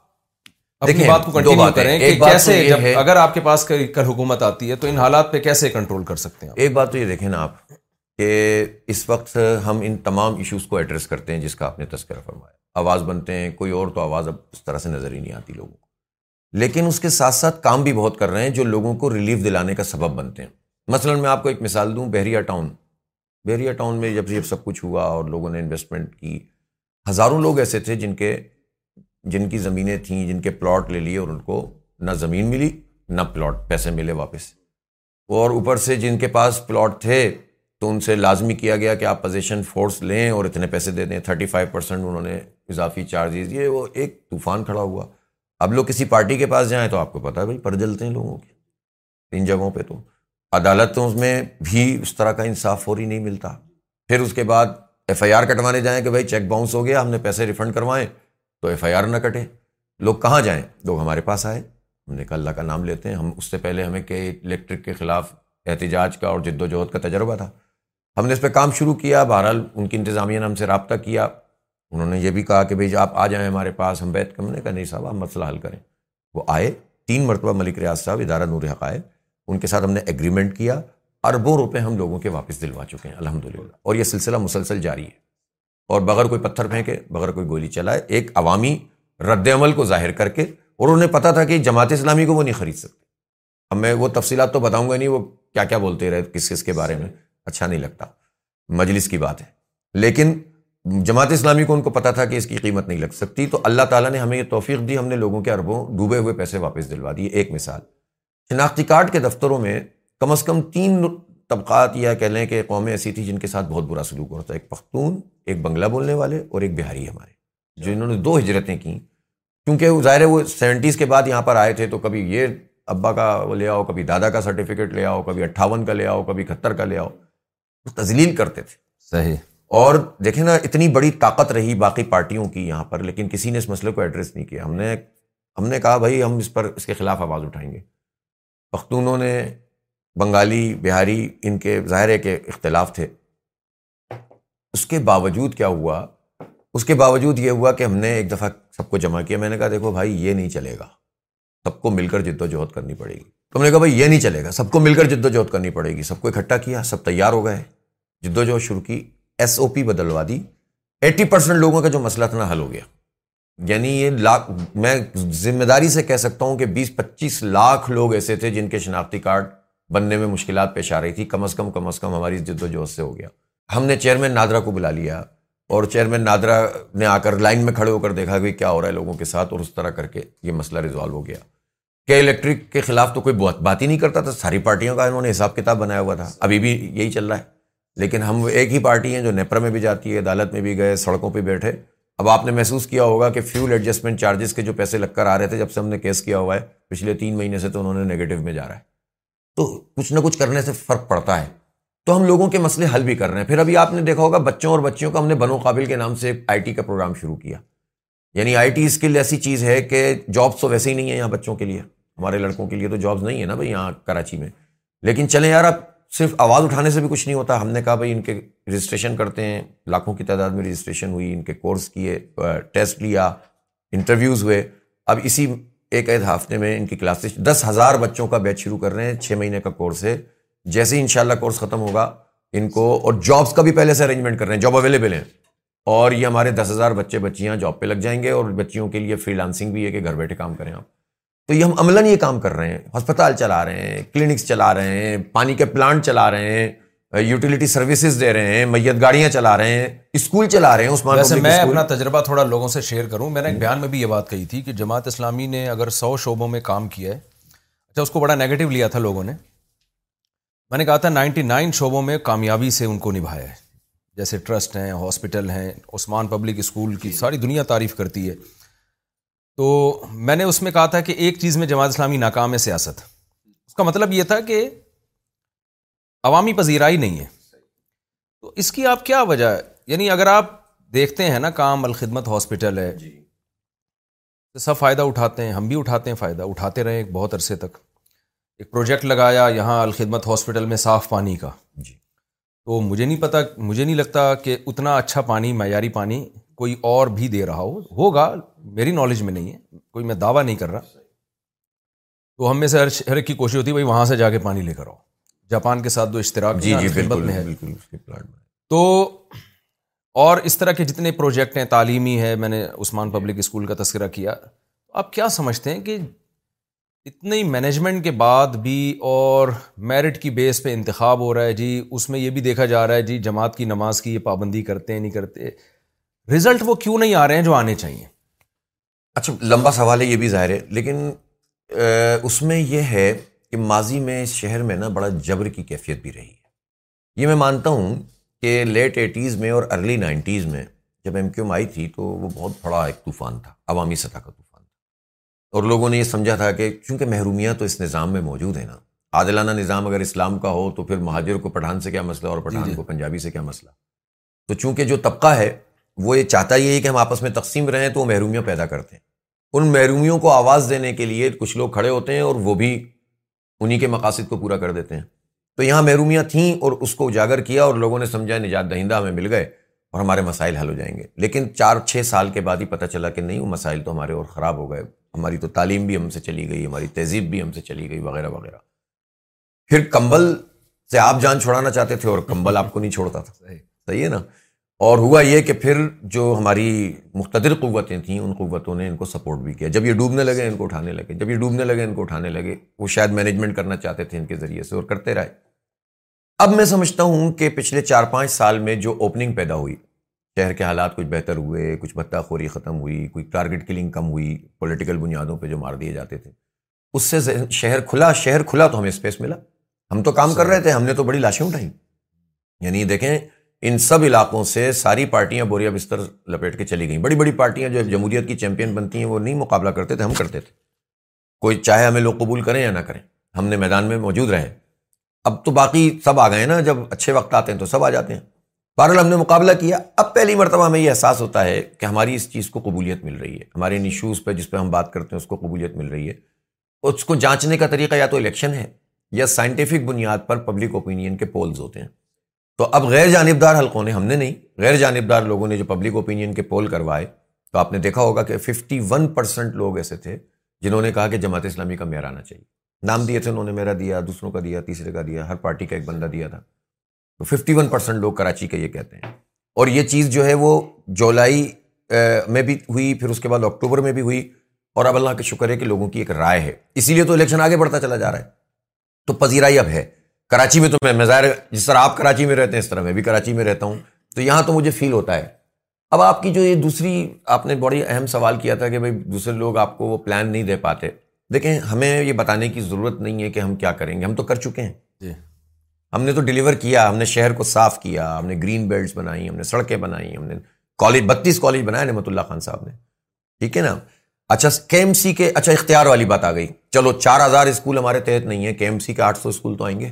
بات کو اگر آپ کے پاس حکومت آتی ہے تو ان حالات پہ کیسے کنٹرول کر سکتے ہیں ایک بات تو یہ دیکھیں نا آپ کہ اس وقت ہم ان تمام ایشوز کو ایڈریس کرتے ہیں جس کا آپ نے تذکرہ فرمایا آواز بنتے ہیں کوئی اور تو آواز اب اس طرح سے نظر ہی نہیں آتی لوگوں کو لیکن اس کے ساتھ ساتھ کام بھی بہت کر رہے ہیں جو لوگوں کو ریلیف دلانے کا سبب بنتے ہیں مثلاً میں آپ کو ایک مثال دوں بحریہ ٹاؤن بحریہ ٹاؤن میں جب جب سب کچھ ہوا اور لوگوں نے انویسٹمنٹ کی ہزاروں لوگ ایسے تھے جن کے جن کی زمینیں تھیں جن کے پلاٹ لے لیے اور ان کو نہ زمین ملی نہ پلاٹ پیسے ملے واپس اور اوپر سے جن کے پاس پلاٹ تھے تو ان سے لازمی کیا گیا کہ آپ پوزیشن فورس لیں اور اتنے پیسے دے دیں تھرٹی فائیو پرسینٹ انہوں نے اضافی چارجز دیے وہ ایک طوفان کھڑا ہوا اب لوگ کسی پارٹی کے پاس جائیں تو آپ کو پتا ہے بھائی پر جلتے ہیں لوگوں کے ان جگہوں پہ تو عدالتوں میں بھی اس طرح کا انصاف فوری نہیں ملتا پھر اس کے بعد ایف آئی آر کٹوانے جائیں کہ بھائی چیک باؤنس ہو گیا ہم نے پیسے ریفنڈ کروائیں تو ایف آئی آر نہ کٹے لوگ کہاں جائیں لوگ ہمارے پاس آئے ہم نے کہا اللہ کا نام لیتے ہیں ہم اس سے پہلے ہمیں کہ الیکٹرک کے خلاف احتجاج کا اور جد و جہد کا تجربہ تھا ہم نے اس پہ کام شروع کیا بہرحال ان کی انتظامیہ نے ہم سے رابطہ کیا انہوں نے یہ بھی کہا کہ بھائی آپ آ جائیں ہمارے پاس ہم بیت نے کہا نہیں صاحب آپ مسئلہ حل کریں وہ آئے تین مرتبہ ملک ریاض صاحب ادارہ نور آئے ان کے ساتھ ہم نے ایگریمنٹ کیا اربوں روپے ہم لوگوں کے واپس دلوا چکے ہیں الحمد اور یہ سلسلہ مسلسل جاری ہے اور بغیر کوئی پتھر پھینکے بغیر کوئی گولی چلائے ایک عوامی رد عمل کو ظاہر کر کے اور انہیں پتا تھا کہ جماعت اسلامی کو وہ نہیں خرید سکتے اب میں وہ تفصیلات تو بتاؤں گا نہیں وہ کیا کیا بولتے رہے کس کس کے بارے میں اچھا نہیں لگتا مجلس کی بات ہے لیکن جماعت اسلامی کو ان کو پتہ تھا کہ اس کی قیمت نہیں لگ سکتی تو اللہ تعالیٰ نے ہمیں یہ توفیق دی ہم نے لوگوں کے اربوں ڈوبے ہوئے پیسے واپس دلوا دیے ایک مثال شناختی کارڈ کے دفتروں میں کم از کم تین طبقات یا کہہ لیں کہ قومیں ایسی تھیں جن کے ساتھ بہت برا سلوک ہوتا ہے ایک پختون ایک بنگلہ بولنے والے اور ایک بہاری ہمارے جو انہوں نے دو ہجرتیں کیں کیونکہ ظاہر ہے وہ سیونٹیز کے بعد یہاں پر آئے تھے تو کبھی یہ ابا کا وہ لے آؤ کبھی دادا کا سرٹیفکیٹ لے آؤ کبھی اٹھاون کا لے آؤ کبھی اکہتر کا لے آؤ تزلیل کرتے تھے صحیح اور دیکھیں نا اتنی بڑی طاقت رہی باقی پارٹیوں کی یہاں پر لیکن کسی نے اس مسئلے کو ایڈریس نہیں کیا ہم نے ہم نے کہا بھائی ہم اس پر اس کے خلاف آواز اٹھائیں گے پختونوں نے بنگالی بہاری ان کے ظاہرے کے اختلاف تھے اس کے باوجود کیا ہوا اس کے باوجود یہ ہوا کہ ہم نے ایک دفعہ سب کو جمع کیا میں نے کہا دیکھو بھائی یہ نہیں چلے گا سب کو مل کر جد و جہد کرنی پڑے گی تو نے کہا بھائی یہ نہیں چلے گا سب کو مل کر جد و جہد کرنی پڑے گی سب کو اکٹھا کیا سب تیار ہو گئے جد و جہد شروع کی ایس او پی بدلوا دی ایٹی پرسینٹ لوگوں کا جو مسئلہ تھا نا حل ہو گیا یعنی یہ لاکھ میں ذمہ داری سے کہہ سکتا ہوں کہ بیس پچیس لاکھ لوگ ایسے تھے جن کے شناختی کارڈ بننے میں مشکلات پیش آ رہی تھی کم از کم کم از کم ہماری جد و جہد سے ہو گیا ہم نے چیئرمین نادرا کو بلا لیا اور چیئرمین نادرا نے آ کر لائن میں کھڑے ہو کر دیکھا کہ کیا ہو رہا ہے لوگوں کے ساتھ اور اس طرح کر کے یہ مسئلہ ریزالو ہو گیا کہ الیکٹرک کے خلاف تو کوئی بات ہی نہیں کرتا تھا ساری پارٹیوں کا انہوں نے حساب کتاب بنایا ہوا تھا ابھی بھی یہی چل رہا ہے لیکن ہم ایک ہی پارٹی ہیں جو نیپرا میں بھی جاتی ہے عدالت میں بھی گئے سڑکوں پہ بیٹھے اب آپ نے محسوس کیا ہوگا کہ فیول ایڈجسٹمنٹ چارجز کے جو پیسے لگ کر آ رہے تھے جب سے ہم نے کیس کیا ہوا ہے پچھلے تین مہینے سے تو انہوں نے نگیٹو میں جا رہا ہے تو کچھ نہ کچھ کرنے سے فرق پڑتا ہے تو ہم لوگوں کے مسئلے حل بھی کر رہے ہیں پھر ابھی آپ نے دیکھا ہوگا بچوں اور بچیوں کا ہم نے بنو قابل کے نام سے آئی ٹی کا پروگرام شروع کیا یعنی آئی ٹی اسکل ایسی چیز ہے کہ جابس تو ویسے ہی نہیں ہے یہاں بچوں کے لیے ہمارے لڑکوں کے لیے تو جابس نہیں ہے نا بھائی یہاں کراچی میں لیکن چلیں یار آپ صرف آواز اٹھانے سے بھی کچھ نہیں ہوتا ہم نے کہا بھائی ان کے رجسٹریشن کرتے ہیں لاکھوں کی تعداد میں رجسٹریشن ہوئی ان کے کورس کیے ٹیسٹ لیا انٹرویوز ہوئے اب اسی ایک ہفتے میں ان کی کلاسز دس ہزار بچوں کا بیچ شروع کر رہے ہیں چھ مہینے کا کورس ہے جیسے ہی انشاءاللہ کورس ختم ہوگا ان کو اور جابس کا بھی پہلے سے ارینجمنٹ کر رہے ہیں جاب اویلیبل ہیں اور یہ ہمارے دس ہزار بچے بچیاں جاب پہ لگ جائیں گے اور بچیوں کے لیے فری لانسنگ بھی ہے کہ گھر بیٹھے کام کریں آپ تو یہ ہم عملاً یہ کام کر رہے ہیں ہسپتال چلا رہے ہیں کلینکس چلا رہے ہیں پانی کے پلانٹ چلا رہے ہیں یوٹیلیٹی سروسز دے رہے ہیں میت گاڑیاں چلا رہے ہیں اسکول چلا رہے ہیں عثمان ویسے میں اپنا تجربہ تھوڑا لوگوں سے شیئر کروں میں نے ایک بیان میں بھی یہ بات کہی تھی کہ جماعت اسلامی نے اگر سو شعبوں میں کام کیا ہے اچھا اس کو بڑا نگیٹو لیا تھا لوگوں نے میں نے کہا تھا نائنٹی نائن شعبوں میں کامیابی سے ان کو نبھایا ہے جیسے ٹرسٹ ہیں ہاسپٹل ہیں عثمان پبلک اسکول کی ساری دنیا تعریف کرتی ہے تو میں نے اس میں کہا تھا کہ ایک چیز میں جماعت اسلامی ناکام ہے سیاست اس کا مطلب یہ تھا کہ عوامی پذیرائی نہیں ہے تو اس کی آپ کیا وجہ ہے یعنی اگر آپ دیکھتے ہیں نا کام الخدمت ہاسپٹل ہے جی سب فائدہ اٹھاتے ہیں ہم بھی اٹھاتے ہیں فائدہ اٹھاتے رہے ایک بہت عرصے تک ایک پروجیکٹ لگایا یہاں الخدمت ہاسپٹل میں صاف پانی کا جی تو مجھے نہیں پتا مجھے نہیں لگتا کہ اتنا اچھا پانی معیاری پانی کوئی اور بھی دے رہا ہو ہوگا میری نالج میں نہیں ہے کوئی میں دعویٰ نہیں کر رہا تو ہم میں سے ہر ایک کی کوشش ہوتی ہے بھائی وہاں سے جا کے پانی لے کر آؤ جاپان کے ساتھ دو اشتراک جی جی بالکل میں ہے بالکل تو اور اس طرح کے جتنے پروجیکٹ ہیں تعلیمی ہے میں نے عثمان پبلک اسکول کا تذکرہ کیا آپ کیا سمجھتے ہیں کہ اتنی مینجمنٹ کے بعد بھی اور میرٹ کی بیس پہ انتخاب ہو رہا ہے جی اس میں یہ بھی دیکھا جا رہا ہے جی جماعت کی نماز کی یہ پابندی کرتے ہیں نہیں کرتے رزلٹ وہ کیوں نہیں آ رہے ہیں جو آنے چاہیے اچھا لمبا سوال ہے یہ بھی ظاہر ہے لیکن اس میں یہ ہے کہ ماضی میں اس شہر میں نا بڑا جبر کی کیفیت بھی رہی ہے یہ میں مانتا ہوں کہ لیٹ ایٹیز میں اور ارلی نائنٹیز میں جب ایم کیو ایم آئی تھی تو وہ بہت بڑا ایک طوفان تھا عوامی سطح کا طوفان تھا اور لوگوں نے یہ سمجھا تھا کہ چونکہ محرومیاں تو اس نظام میں موجود ہیں نا عادلانہ نظام اگر اسلام کا ہو تو پھر مہاجر کو پٹھان سے کیا مسئلہ اور پٹھان جی۔ کو پنجابی سے کیا مسئلہ تو چونکہ جو طبقہ ہے وہ یہ چاہتا ہی ہے کہ ہم آپس میں تقسیم رہیں تو وہ محرومیاں پیدا کرتے ہیں ان محرومیوں کو آواز دینے کے لیے کچھ لوگ کھڑے ہوتے ہیں اور وہ بھی کے مقاصد کو پورا کر دیتے ہیں تو یہاں محرومیاں تھیں اور اس کو اجاگر کیا اور لوگوں نے سمجھا نجات دہندہ ہمیں مل گئے اور ہمارے مسائل حل ہو جائیں گے لیکن چار چھ سال کے بعد ہی پتہ چلا کہ نہیں وہ مسائل تو ہمارے اور خراب ہو گئے ہماری تو تعلیم بھی ہم سے چلی گئی ہماری تہذیب بھی ہم سے چلی گئی وغیرہ وغیرہ پھر کمبل سے آپ جان چھوڑانا چاہتے تھے اور کمبل آپ کو نہیں چھوڑتا تھا صحیح ہے نا اور ہوا یہ کہ پھر جو ہماری مقتدر قوتیں تھیں ان قوتوں نے ان کو سپورٹ بھی کیا جب یہ ڈوبنے لگے ان کو اٹھانے لگے جب یہ ڈوبنے لگے ان کو اٹھانے لگے وہ شاید مینجمنٹ کرنا چاہتے تھے ان کے ذریعے سے اور کرتے رہے اب میں سمجھتا ہوں کہ پچھلے چار پانچ سال میں جو اوپننگ پیدا ہوئی شہر کے حالات کچھ بہتر ہوئے کچھ بھتہ خوری ختم ہوئی کوئی ٹارگٹ کلنگ کم ہوئی پولیٹیکل بنیادوں پہ جو مار دیے جاتے تھے اس سے شہر کھلا شہر کھلا تو ہمیں اسپیس ملا ہم تو کام کر رہے تھے ہم نے تو بڑی لاشیں اٹھائیں یعنی دیکھیں ان سب علاقوں سے ساری پارٹیاں بوریا بستر لپیٹ کے چلی گئیں بڑی بڑی پارٹیاں جو جمہوریت کی چیمپئن بنتی ہیں وہ نہیں مقابلہ کرتے تھے ہم کرتے تھے کوئی چاہے ہمیں لوگ قبول کریں یا نہ کریں ہم نے میدان میں موجود رہے اب تو باقی سب آ گئے نا جب اچھے وقت آتے ہیں تو سب آ جاتے ہیں بہرحال ہم نے مقابلہ کیا اب پہلی مرتبہ ہمیں یہ احساس ہوتا ہے کہ ہماری اس چیز کو قبولیت مل رہی ہے ہمارے ان ایشوز پہ جس پہ ہم بات کرتے ہیں اس کو قبولیت مل رہی ہے اس کو جانچنے کا طریقہ یا تو الیکشن ہے یا سائنٹیفک بنیاد پر پبلک اوپینین کے پولز ہوتے ہیں تو اب غیر جانبدار حلقوں نے ہم نے نہیں غیر جانبدار لوگوں نے جو پبلک اوپینین کے پول کروائے تو آپ نے دیکھا ہوگا کہ ففٹی ون پرسینٹ لوگ ایسے تھے جنہوں نے کہا کہ جماعت اسلامی کا میئر آنا چاہیے نام دیے تھے انہوں نے میرا دیا دوسروں کا دیا تیسرے کا دیا ہر پارٹی کا ایک بندہ دیا تھا تو ففٹی ون پرسینٹ لوگ کراچی کا یہ کہتے ہیں اور یہ چیز جو ہے وہ جولائی میں بھی ہوئی پھر اس کے بعد اکتوبر میں بھی ہوئی اور اب اللہ کا شکر ہے کہ لوگوں کی ایک رائے ہے اسی لیے تو الیکشن آگے بڑھتا چلا جا رہا ہے تو پذیرائی اب ہے کراچی میں تو میں مظاہر جس طرح آپ کراچی میں رہتے ہیں اس طرح میں بھی کراچی میں رہتا ہوں تو یہاں تو مجھے فیل ہوتا ہے اب آپ کی جو یہ دوسری آپ نے بڑی اہم سوال کیا تھا کہ بھائی دوسرے لوگ آپ کو وہ پلان نہیں دے پاتے دیکھیں ہمیں یہ بتانے کی ضرورت نہیں ہے کہ ہم کیا کریں گے ہم تو کر چکے ہیں جی ہم نے تو ڈلیور کیا ہم نے شہر کو صاف کیا ہم نے گرین بیلٹس بنائی ہم نے سڑکیں بنائی ہم نے کالج بتیس کالج بنایا نعمت اللہ خان صاحب نے ٹھیک ہے نا اچھا کے ایم سی کے اچھا اختیار والی بات آ گئی چلو چار ہزار اسکول ہمارے تحت نہیں ہے کے ایم سی کے آٹھ سو اسکول تو آئیں گے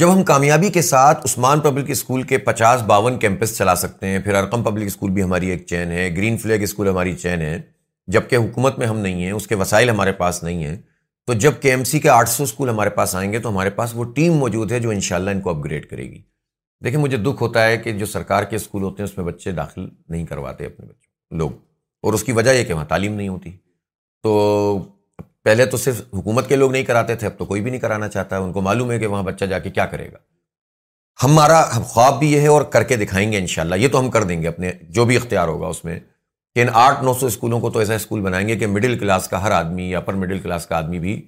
جب ہم کامیابی کے ساتھ عثمان پبلک اسکول کے پچاس باون کیمپس چلا سکتے ہیں پھر ارقم پبلک اسکول بھی ہماری ایک چین ہے گرین فلیگ اسکول ہماری چین ہے جبکہ حکومت میں ہم نہیں ہیں اس کے وسائل ہمارے پاس نہیں ہیں تو جب کے ایم سی کے آٹھ سو اسکول ہمارے پاس آئیں گے تو ہمارے پاس وہ ٹیم موجود ہے جو ان شاء اللہ ان کو اپ گریڈ کرے گی دیکھیں مجھے دکھ ہوتا ہے کہ جو سرکار کے اسکول ہوتے ہیں اس میں بچے داخل نہیں کرواتے اپنے بچوں لوگ اور اس کی وجہ یہ کہ وہاں تعلیم نہیں ہوتی تو پہلے تو صرف حکومت کے لوگ نہیں کراتے تھے اب تو کوئی بھی نہیں کرانا چاہتا ہے ان کو معلوم ہے کہ وہاں بچہ جا کے کیا کرے گا ہمارا خواب بھی یہ ہے اور کر کے دکھائیں گے انشاءاللہ یہ تو ہم کر دیں گے اپنے جو بھی اختیار ہوگا اس میں کہ ان آٹھ نو سو اسکولوں کو تو ایسا اسکول بنائیں گے کہ مڈل کلاس کا ہر آدمی یا اپر مڈل کلاس کا آدمی بھی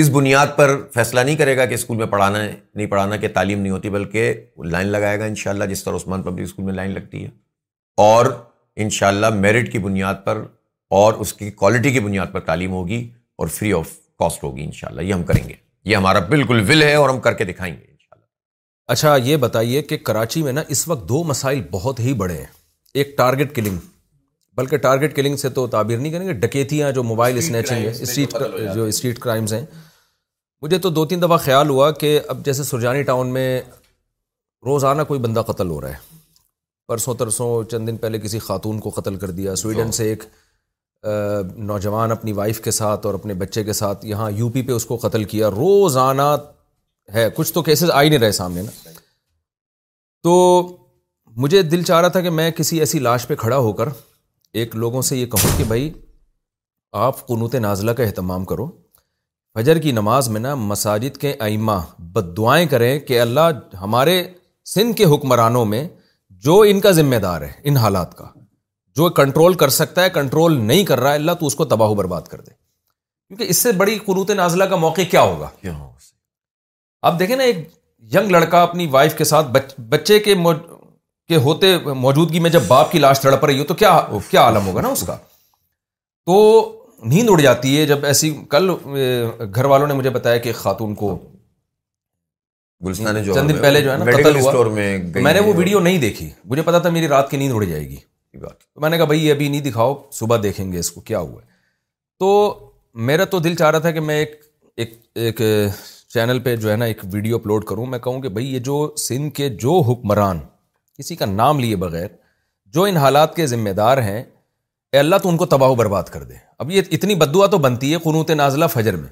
اس بنیاد پر فیصلہ نہیں کرے گا کہ اسکول میں پڑھانا نہیں پڑھانا کہ تعلیم نہیں ہوتی بلکہ لائن لگائے گا انشاءاللہ جس طرح عثمان پبلک اسکول میں لائن لگتی ہے اور انشاءاللہ میرٹ کی بنیاد پر اور اس کی کوالٹی کی بنیاد پر تعلیم ہوگی اور فری آف کاسٹ ہوگی انشاءاللہ یہ ہم کریں گے یہ ہمارا بالکل ول ہے اور ہم کر کے دکھائیں گے انشاءاللہ اچھا یہ بتائیے کہ کراچی میں نا اس وقت دو مسائل بہت ہی بڑے ہیں ایک ٹارگٹ کلنگ بلکہ ٹارگٹ کلنگ سے تو تعبیر نہیں کریں گے ڈکیتیاں جو موبائل اسنیچنگ اسٹریٹ جو اسٹریٹ کرائمز ہیں مجھے تو دو تین دفعہ خیال ہوا کہ اب جیسے سرجانی ٹاؤن میں روزانہ کوئی بندہ قتل ہو رہا ہے پرسوں ترسوں چند دن پہلے کسی خاتون کو قتل کر دیا سویڈن سے ایک نوجوان اپنی وائف کے ساتھ اور اپنے بچے کے ساتھ یہاں یو پی پہ اس کو قتل کیا روزانہ ہے کچھ تو کیسز آ ہی نہیں رہے سامنے نا تو مجھے دل چاہ رہا تھا کہ میں کسی ایسی لاش پہ کھڑا ہو کر ایک لوگوں سے یہ کہوں کہ بھائی آپ قنوت نازلہ کا اہتمام کرو فجر کی نماز میں نا مساجد کے ائمہ بد دعائیں کریں کہ اللہ ہمارے سندھ کے حکمرانوں میں جو ان کا ذمہ دار ہے ان حالات کا جو کنٹرول کر سکتا ہے کنٹرول نہیں کر رہا ہے اللہ تو اس کو تباہ برباد کر دے کیونکہ اس سے بڑی قروت نازلہ کا موقع کیا ہوگا آپ دیکھیں نا ایک ینگ لڑکا اپنی وائف کے ساتھ بچے کے موج, کے ہوتے موجودگی میں جب باپ کی لاش تڑپ رہی ہو تو کیا کیا عالم ہوگا نا اس کا تو نیند اڑ جاتی ہے جب ایسی کل گھر والوں نے مجھے بتایا کہ خاتون کو چند دن پہلے جو ہے نا میں نے وہ ویڈیو نہیں دیکھی مجھے پتا تھا میری رات کی نیند اڑ جائے گی کی بات تو میں نے کہا بھائی ابھی نہیں دکھاؤ صبح دیکھیں گے اس کو کیا ہوا ہے تو میرا تو دل چاہ رہا تھا کہ میں ایک ایک ایک ایک چینل پہ جو ہے نا ویڈیو اپلوڈ کروں میں کہوں کہ بھائی یہ جو سندھ کے جو حکمران کسی کا نام لیے بغیر جو ان حالات کے ذمہ دار ہیں اے اللہ تو ان کو تباہ و برباد کر دے اب یہ اتنی بدعا تو بنتی ہے قنوت نازلہ فجر میں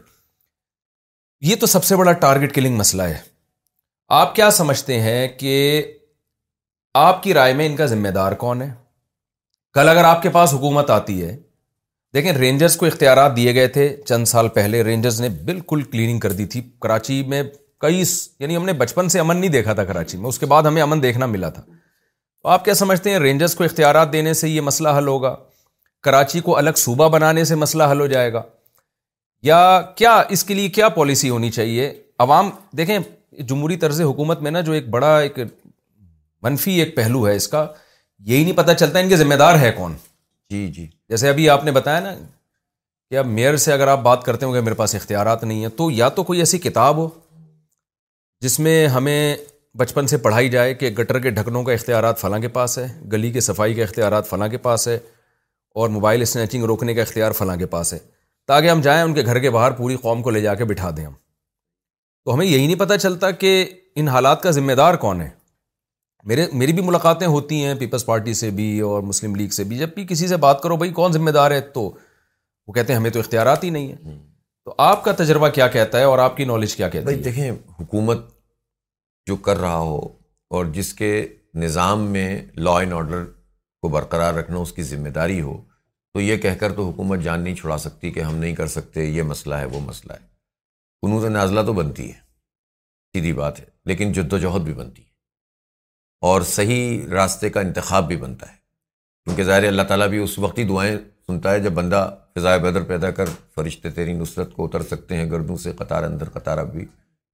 یہ تو سب سے بڑا ٹارگٹ کلنگ مسئلہ ہے آپ کیا سمجھتے ہیں کہ آپ کی رائے میں ان کا ذمہ دار کون ہے کل اگر آپ کے پاس حکومت آتی ہے دیکھیں رینجرز کو اختیارات دیے گئے تھے چند سال پہلے رینجرز نے بالکل کلیننگ کر دی تھی کراچی میں کئی یعنی ہم نے بچپن سے امن نہیں دیکھا تھا کراچی میں اس کے بعد ہمیں امن دیکھنا ملا تھا تو آپ کیا سمجھتے ہیں رینجرز کو اختیارات دینے سے یہ مسئلہ حل ہوگا کراچی کو الگ صوبہ بنانے سے مسئلہ حل ہو جائے گا یا کیا اس کے لیے کیا پالیسی ہونی چاہیے عوام دیکھیں جمہوری طرز حکومت میں نا جو ایک بڑا ایک منفی ایک پہلو ہے اس کا یہی نہیں پتہ چلتا ان کے ذمہ دار ہے کون جی جی جیسے ابھی آپ نے بتایا نا کہ اب میئر سے اگر آپ بات کرتے ہوں گے میرے پاس اختیارات نہیں ہیں تو یا تو کوئی ایسی کتاب ہو جس میں ہمیں بچپن سے پڑھائی جائے کہ گٹر کے ڈھکنوں کا اختیارات فلاں کے پاس ہے گلی کے صفائی کے اختیارات فلاں کے پاس ہے اور موبائل اسنیچنگ روکنے کا اختیار فلاں کے پاس ہے تاکہ ہم جائیں ان کے گھر کے باہر پوری قوم کو لے جا کے بٹھا دیں ہم تو ہمیں یہی نہیں پتہ چلتا کہ ان حالات کا ذمہ دار کون ہے میرے میری بھی ملاقاتیں ہوتی ہیں پیپلز پارٹی سے بھی اور مسلم لیگ سے بھی جب بھی کسی سے بات کرو بھائی کون ذمہ دار ہے تو وہ کہتے ہیں ہمیں تو اختیارات ہی نہیں ہیں تو آپ کا تجربہ کیا کہتا ہے اور آپ کی نالج کیا کہتا ہے دیکھیں حکومت جو کر رہا ہو اور جس کے نظام میں لا اینڈ آرڈر کو برقرار رکھنا اس کی ذمہ داری ہو تو یہ کہہ کر تو حکومت جان نہیں چھڑا سکتی کہ ہم نہیں کر سکتے یہ مسئلہ ہے وہ مسئلہ ہے قنوط نازلہ تو بنتی ہے سیدھی بات ہے لیکن جد و جہد بھی بنتی ہے اور صحیح راستے کا انتخاب بھی بنتا ہے کیونکہ ظاہر اللہ تعالیٰ بھی اس وقت ہی دعائیں سنتا ہے جب بندہ فضائے بدر پیدا کر فرشتے تیری نصرت کو اتر سکتے ہیں گردوں سے قطار اندر قطار اب بھی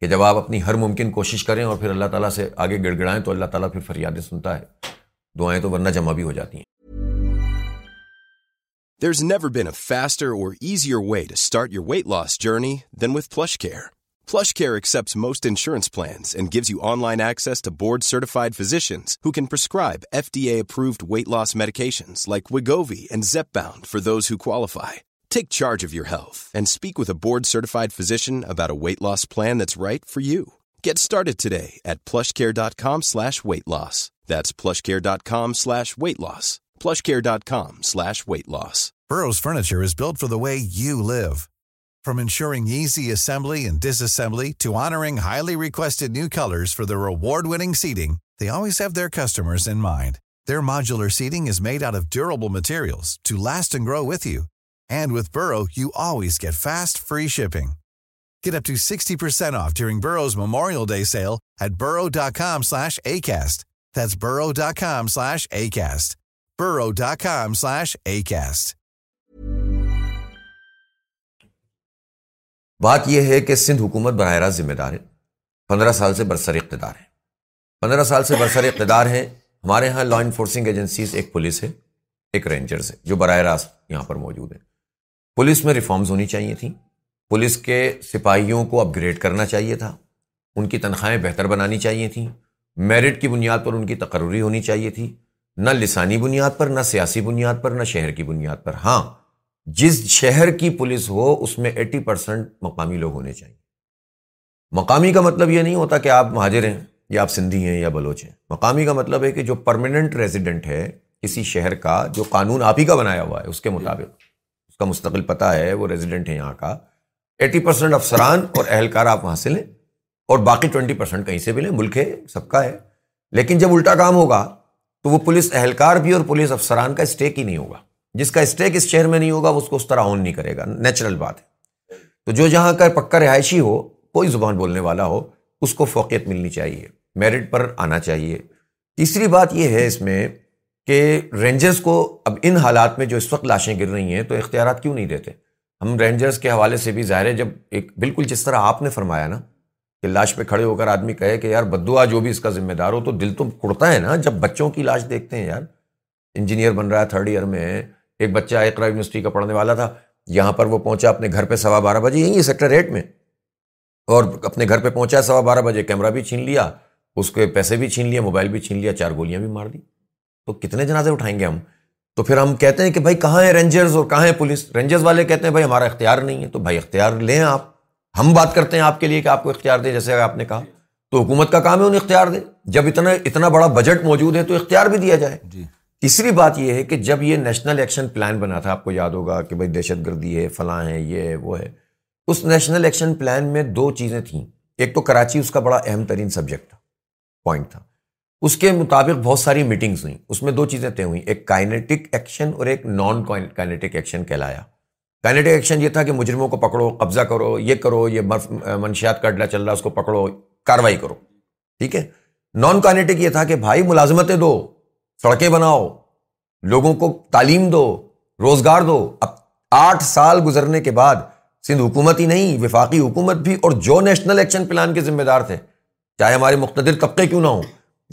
کہ جب آپ اپنی ہر ممکن کوشش کریں اور پھر اللہ تعالیٰ سے آگے گڑ گڑائیں تو اللہ تعالیٰ پھر فریادیں سنتا ہے دعائیں تو ورنہ جمع بھی ہو جاتی ہیں flush care accept most insurance plans gives you on line F T approved weight loss میری five take charge of yours speak with board certified physician ادارے loss plan you get start today dot کامشٹ loss flush kit com flush kits from insuring ی see assembly in disassembly to honours material grow with you and with brew you always get fast free shipping memorial بات یہ ہے کہ سندھ حکومت براہ راست ذمہ دار ہے پندرہ سال سے برسر اقتدار ہے پندرہ سال سے برسر اقتدار ہے ہمارے یہاں لا انفورسنگ ایجنسیز ایک پولیس ہے ایک رینجرز ہے جو براہ راست یہاں پر موجود ہیں پولیس میں ریفارمز ہونی چاہیے تھیں پولیس کے سپاہیوں کو اپ گریڈ کرنا چاہیے تھا ان کی تنخواہیں بہتر بنانی چاہیے تھیں میرٹ کی بنیاد پر ان کی تقرری ہونی چاہیے تھی نہ لسانی بنیاد پر نہ سیاسی بنیاد پر نہ شہر کی بنیاد پر ہاں جس شہر کی پولیس ہو اس میں ایٹی پرسینٹ مقامی لوگ ہونے چاہیے مقامی کا مطلب یہ نہیں ہوتا کہ آپ مہاجر ہیں یا آپ سندھی ہیں یا بلوچ ہیں مقامی کا مطلب ہے کہ جو پرماننٹ ریزیڈنٹ ہے کسی شہر کا جو قانون آپ ہی کا بنایا ہوا ہے اس کے مطابق اس کا مستقل پتہ ہے وہ ریزیڈنٹ ہے یہاں کا ایٹی پرسنٹ افسران اور اہلکار آپ وہاں سے لیں اور باقی ٹوینٹی پرسینٹ کہیں سے بھی لیں ملک ہے سب کا ہے لیکن جب الٹا کام ہوگا تو وہ پولیس اہلکار بھی اور پولیس افسران کا اسٹیک ہی نہیں ہوگا جس کا اسٹیک اس شہر میں نہیں ہوگا وہ اس کو اس طرح آن نہیں کرے گا نیچرل بات ہے تو جو جہاں کا پکا رہائشی ہو کوئی زبان بولنے والا ہو اس کو فوقیت ملنی چاہیے میرٹ پر آنا چاہیے تیسری بات یہ ہے اس میں کہ رینجرز کو اب ان حالات میں جو اس وقت لاشیں گر رہی ہیں تو اختیارات کیوں نہیں دیتے ہم رینجرز کے حوالے سے بھی ظاہر ہے جب ایک بالکل جس طرح آپ نے فرمایا نا کہ لاش پہ کھڑے ہو کر آدمی کہے کہ یار بدوا جو بھی اس کا ذمہ دار ہو تو دل تو کڑتا ہے نا جب بچوں کی لاش دیکھتے ہیں یار انجینئر بن رہا ہے تھرڈ ایئر میں ایک بچہ اقرا یونیورسٹی کا پڑھنے والا تھا یہاں پر وہ پہنچا اپنے گھر پہ سوا بارہ بجے یہیں سیکٹر ایٹ میں اور اپنے گھر پہ پہنچا سوا بارہ بجے کیمرہ بھی چھین لیا اس کے پیسے بھی چھین لیا موبائل بھی چھین لیا چار گولیاں بھی مار دی تو کتنے جنازے اٹھائیں گے ہم تو پھر ہم کہتے ہیں کہ بھائی کہاں ہیں رینجرز اور کہاں ہیں پولیس رینجرز والے کہتے ہیں بھائی ہمارا اختیار نہیں ہے تو بھائی اختیار لیں آپ ہم بات کرتے ہیں آپ کے لیے کہ آپ کو اختیار دیں جیسے آپ نے کہا تو حکومت کا کام ہے انہیں اختیار دے جب اتنا اتنا بڑا بجٹ موجود ہے تو اختیار بھی دیا جائے جی تیسری بات یہ ہے کہ جب یہ نیشنل ایکشن پلان بنا تھا آپ کو یاد ہوگا کہ بھائی دہشت گردی ہے فلاں ہے یہ ہے وہ ہے اس نیشنل ایکشن پلان میں دو چیزیں تھیں ایک تو کراچی اس کا بڑا اہم ترین سبجیکٹ تھا پوائنٹ تھا اس کے مطابق بہت ساری میٹنگز ہوئیں اس میں دو چیزیں طے ہوئیں ایک کائنیٹک ایکشن اور ایک نان کائنیٹک ایکشن کہلایا کائنیٹک ایکشن یہ تھا کہ مجرموں کو پکڑو قبضہ کرو یہ کرو یہ منشیات کا اڈلا چل رہا اس کو پکڑو کاروائی کرو ٹھیک ہے نان کائنیٹک یہ تھا کہ بھائی ملازمتیں دو سڑکیں بناؤ لوگوں کو تعلیم دو روزگار دو اب آٹھ سال گزرنے کے بعد سندھ حکومت ہی نہیں وفاقی حکومت بھی اور جو نیشنل ایکشن پلان کے ذمہ دار تھے چاہے ہمارے مقتدر طبقے کیوں نہ ہوں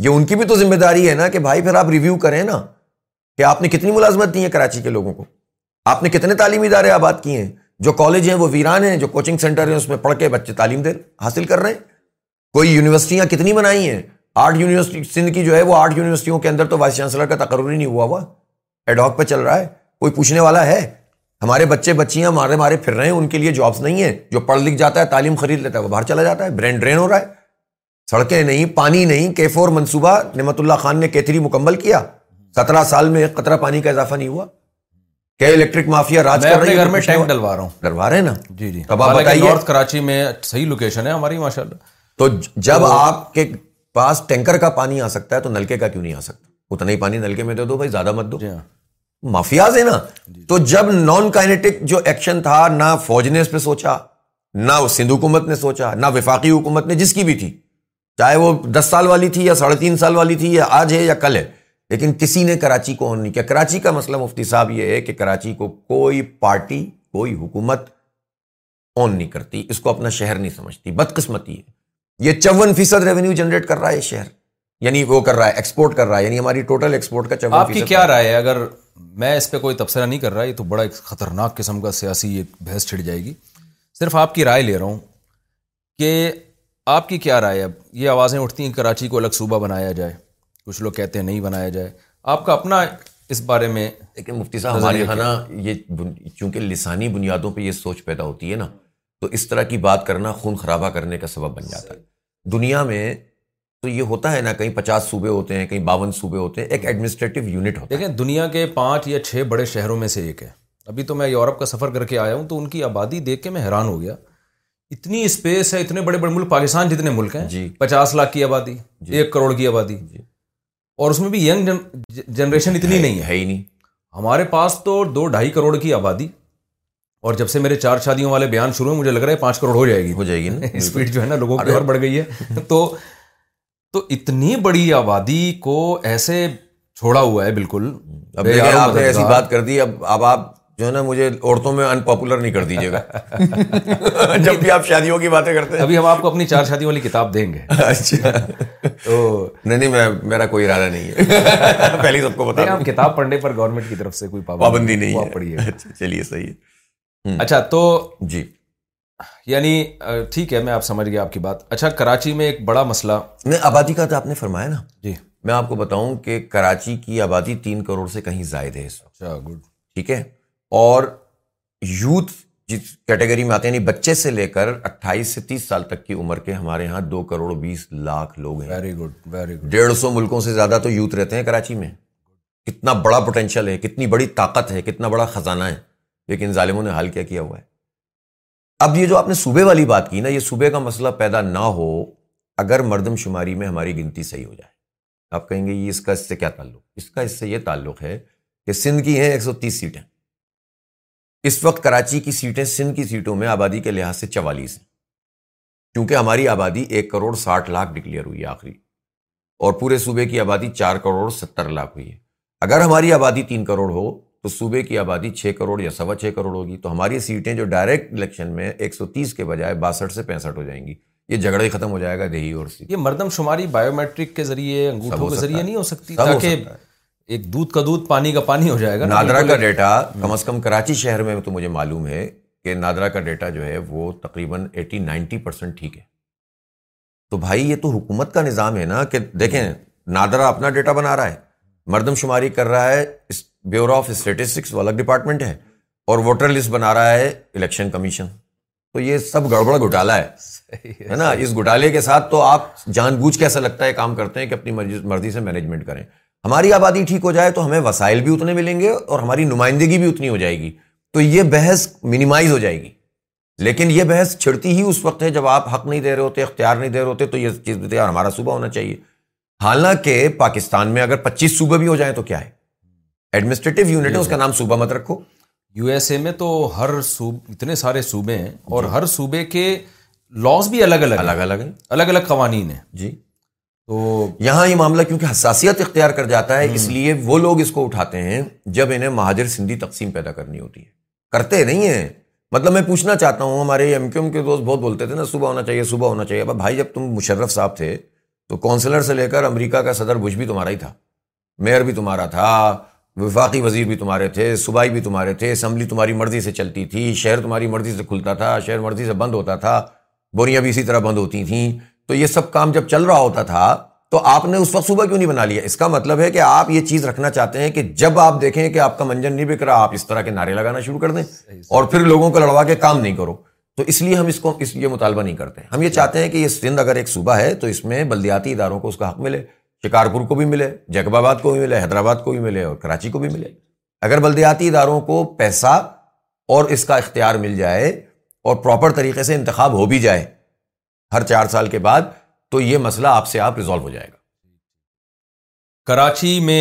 یہ ان کی بھی تو ذمہ داری ہے نا کہ بھائی پھر آپ ریویو کریں نا کہ آپ نے کتنی ملازمت دی ہے کراچی کے لوگوں کو آپ نے کتنے تعلیمی ادارے آباد کیے ہیں جو کالج ہیں وہ ویران ہیں جو کوچنگ سینٹر ہیں اس میں پڑھ کے بچے تعلیم دے حاصل کر رہے ہیں کوئی یونیورسٹیاں کتنی بنائی ہیں آٹھ یونیورسٹی سندھ کی جو ہے وہ آٹھ یونیورسٹیوں کے اندر تو وائس چانسلر کا تقرر ہی نہیں ہوا ہوا ایڈاک پہ چل رہا ہے کوئی پوچھنے والا ہے ہمارے بچے بچیاں مارے مارے پھر رہے ہیں ان کے لیے جابس نہیں ہیں جو پڑھ لکھ جاتا ہے تعلیم خرید لیتا ہے وہ باہر چلا جاتا ہے برین ڈرین ہو رہا ہے سڑکیں نہیں پانی نہیں کیفور منصوبہ نعمت اللہ خان نے کیتری مکمل کیا سترہ سال میں ایک قطرہ پانی کا اضافہ نہیں ہوا کیا الیکٹرک مافیا راج کر رہی ہے گھر میں ٹینک ڈلوا رہا ہوں ڈلوا رہے ہیں نا جی جی اب آپ بتائیے کراچی میں صحیح لوکیشن ہے ہماری ماشاء تو جب آپ کے پاس ٹینکر کا پانی آ سکتا ہے تو نلکے کا کیوں نہیں آ سکتا اتنا ہی پانی نلکے میں دے دو بھائی زیادہ مت دو جی ہاں۔ مافیاز ہے نا جی، جی۔ تو جب نان کائنیٹک جو ایکشن تھا نہ فوج نے اس پہ سوچا نہ سندھ حکومت نے سوچا نہ وفاقی حکومت نے جس کی بھی تھی چاہے وہ دس سال والی تھی یا ساڑھے تین سال والی تھی یا آج ہے یا کل ہے لیکن کسی نے کراچی کو آن نہیں کیا کراچی کا مسئلہ مفتی صاحب یہ ہے کہ کراچی کو کوئی پارٹی کوئی حکومت آن نہیں کرتی اس کو اپنا شہر نہیں سمجھتی بدقسمتی ہے یہ چون فیصد ریونیو جنریٹ کر رہا ہے شہر یعنی وہ کر رہا ہے ایکسپورٹ کر رہا ہے یعنی ہماری ٹوٹل ایکسپورٹ کا چون آپ کی کیا رائے ہے اگر میں اس پہ کوئی تبصرہ نہیں کر رہا یہ تو بڑا ایک خطرناک قسم کا سیاسی ایک بحث چھڑ جائے گی صرف آپ کی رائے لے رہا ہوں کہ آپ کی کیا رائے اب یہ آوازیں اٹھتی ہیں کراچی کو الگ صوبہ بنایا جائے کچھ لوگ کہتے ہیں نہیں بنایا جائے آپ کا اپنا اس بارے میں لیکن مفتی صاحب ہمارے یہاں نا یہ چونکہ لسانی بنیادوں پہ یہ سوچ پیدا ہوتی ہے نا تو اس طرح کی بات کرنا خون خرابہ کرنے کا سبب بن جاتا ہے دنیا میں تو یہ ہوتا ہے نا کہیں پچاس صوبے ہوتے ہیں کہیں باون صوبے ہوتے ہیں ایک ایڈمنسٹریٹو یونٹ ہوتا دیکھیں دنیا کے پانچ یا چھ بڑے شہروں میں سے ایک ہے ابھی تو میں یورپ کا سفر کر کے آیا ہوں تو ان کی آبادی دیکھ کے میں حیران ہو گیا اتنی اسپیس ہے اتنے بڑے بڑے ملک پاکستان جتنے ملک ہیں جی پچاس لاکھ کی آبادی جی ایک کروڑ کی آبادی جی اور اس میں بھی ینگ جنریشن اتنی نہیں ہے ہی نہیں ہمارے پاس تو دو ڈھائی کروڑ کی آبادی اور جب سے میرے چار شادیوں والے بیان شروع مجھے لگ رہا ہے پانچ کروڑ ہو جائے گی ہو جائے گی اسپیڈ جو ہے نا لوگوں کی اور بڑھ گئی ہے تو تو اتنی بڑی آبادی کو ایسے چھوڑا ہوا ہے بالکل اب آپ جو ہے نا مجھے عورتوں میں ان پاپولر نہیں کر دیجیے گا جب بھی آپ شادیوں کی باتیں کرتے ہیں ابھی ہم آپ کو اپنی چار شادیوں والی کتاب دیں گے اچھا تو نہیں نہیں میرا کوئی ارادہ نہیں ہے پہلی سب کو پتہ کتاب پڑھنے پر گورنمنٹ کی طرف سے کوئی پابندی نہیں ہے ہے اچھا، چلیے صحیح ہے اچھا تو جی یعنی ٹھیک ہے میں آپ سمجھ گیا آپ کی بات اچھا کراچی میں ایک بڑا مسئلہ نہیں آبادی کا تو آپ نے فرمایا نا جی میں آپ کو بتاؤں کہ کراچی کی آبادی تین کروڑ سے کہیں زائد ہے اس وقت گڈ اچھا، ٹھیک ہے اور یوتھ جس کیٹیگری میں آتے ہیں یعنی بچے سے لے کر اٹھائیس سے تیس سال تک کی عمر کے ہمارے یہاں دو کروڑ بیس لاکھ لوگ ہیں ویری گڈ ویری گڈ ڈیڑھ سو ملکوں سے زیادہ تو یوتھ رہتے ہیں کراچی میں کتنا بڑا پوٹینشیل ہے کتنی بڑی طاقت ہے کتنا بڑا خزانہ ہے لیکن ظالموں نے حل کیا کیا ہوا ہے اب یہ جو آپ نے صوبے والی بات کی نا یہ صوبے کا مسئلہ پیدا نہ ہو اگر مردم شماری میں ہماری گنتی صحیح ہو جائے آپ کہیں گے یہ اس کا اس سے کیا تعلق اس کا اس سے یہ تعلق ہے کہ سندھ کی ہیں ایک سو تیس سیٹیں اس وقت کراچی کی سیٹیں سندھ کی سیٹوں میں آبادی کے لحاظ سے چوالیس ہیں کیونکہ ہماری آبادی ایک کروڑ ساٹھ لاکھ ڈکلیئر ہوئی ہے آخری اور پورے صوبے کی آبادی چار کروڑ ستر لاکھ ہوئی ہے اگر ہماری آبادی تین کروڑ ہو تو صوبے کی آبادی چھ کروڑ یا سوا چھ کروڑ ہوگی تو ہماری سیٹیں جو ڈائریکٹ الیکشن میں ایک سو تیس کے بجائے باسٹھ سے پینسٹھ ہو جائیں گی یہ ہی ختم ہو جائے گا دیہی اور سی یہ مردم شماری بایو میٹرک کے ذریعے نہیں ہو سکتی تاکہ ایک دودھ کا دودھ پانی کا پانی ہو جائے گا نادرا کا ڈیٹا کم از کم کراچی شہر میں تو مجھے معلوم ہے کہ نادرا کا ڈیٹا جو ہے وہ تقریباً ایٹی نائنٹی پرسینٹ ٹھیک ہے تو بھائی یہ تو حکومت کا نظام ہے نا کہ دیکھیں نادرا اپنا ڈیٹا بنا رہا ہے مردم شماری کر رہا ہے اس بیورو آف اسٹیٹسٹکس وہ الگ ڈپارٹمنٹ ہے اور ووٹر لسٹ بنا رہا ہے الیکشن کمیشن تو یہ سب گڑبڑ گھٹالا ہے ہے نا اس گھٹالے کے ساتھ تو آپ جان بوجھ کے ایسا لگتا ہے کام کرتے ہیں کہ اپنی مرضی سے مینجمنٹ کریں ہماری آبادی ٹھیک ہو جائے تو ہمیں وسائل بھی اتنے ملیں گے اور ہماری نمائندگی بھی اتنی ہو جائے گی تو یہ بحث مینیمائز ہو جائے گی لیکن یہ بحث چھڑتی ہی اس وقت ہے جب آپ حق نہیں دے رہے ہوتے اختیار نہیں دے رہے ہوتے تو یہ چیز یار ہمارا صوبہ ہونا چاہیے حالانکہ پاکستان میں اگر پچیس صوبے بھی ہو جائیں تو کیا ہے ایڈمنسٹریٹو یونٹ ہے اس کا نام صوبہ مت رکھو یو ایس اے میں تو ہر صوبے اتنے سارے صوبے ہیں اور ہر صوبے کے لاس بھی الگ الگ الگ الگ ہیں الگ الگ قوانین ہیں جی تو یہاں یہ معاملہ کیونکہ حساسیت اختیار کر جاتا ہے اس لیے وہ لوگ اس کو اٹھاتے ہیں جب انہیں مہاجر سندھی تقسیم پیدا کرنی ہوتی ہے کرتے نہیں ہیں مطلب میں پوچھنا چاہتا ہوں ہمارے ایم کیو ایم کے دوست بہت بولتے تھے نا صبح ہونا چاہیے صبح ہونا چاہیے اب بھائی جب تم مشرف صاحب تھے تو کونسلر سے لے کر امریکہ کا صدر بش بھی تمہارا ہی تھا میئر بھی تمہارا تھا وفاقی وزیر بھی تمہارے تھے صوبائی بھی تمہارے تھے اسمبلی تمہاری مرضی سے چلتی تھی شہر تمہاری مرضی سے کھلتا تھا شہر مرضی سے بند ہوتا تھا بوریاں بھی اسی طرح بند ہوتی تھیں تو یہ سب کام جب چل رہا ہوتا تھا تو آپ نے اس وقت صوبہ کیوں نہیں بنا لیا اس کا مطلب ہے کہ آپ یہ چیز رکھنا چاہتے ہیں کہ جب آپ دیکھیں کہ آپ کا منجن نہیں بک رہا آپ اس طرح کے نعرے لگانا شروع کر دیں اور پھر لوگوں کو لڑوا کے کام نہیں کرو تو اس لیے ہم اس کو اس لیے مطالبہ نہیں کرتے ہم یہ چاہتے ہیں کہ یہ سندھ اگر ایک صوبہ ہے تو اس میں بلدیاتی اداروں کو اس کا حق ملے شکارپور کو بھی ملے جیکب آباد کو بھی ملے حیدرآباد کو بھی ملے اور کراچی کو بھی ملے اگر بلدیاتی اداروں کو پیسہ اور اس کا اختیار مل جائے اور پراپر طریقے سے انتخاب ہو بھی جائے ہر چار سال کے بعد تو یہ مسئلہ آپ سے آپ ریزالو ہو جائے گا کراچی میں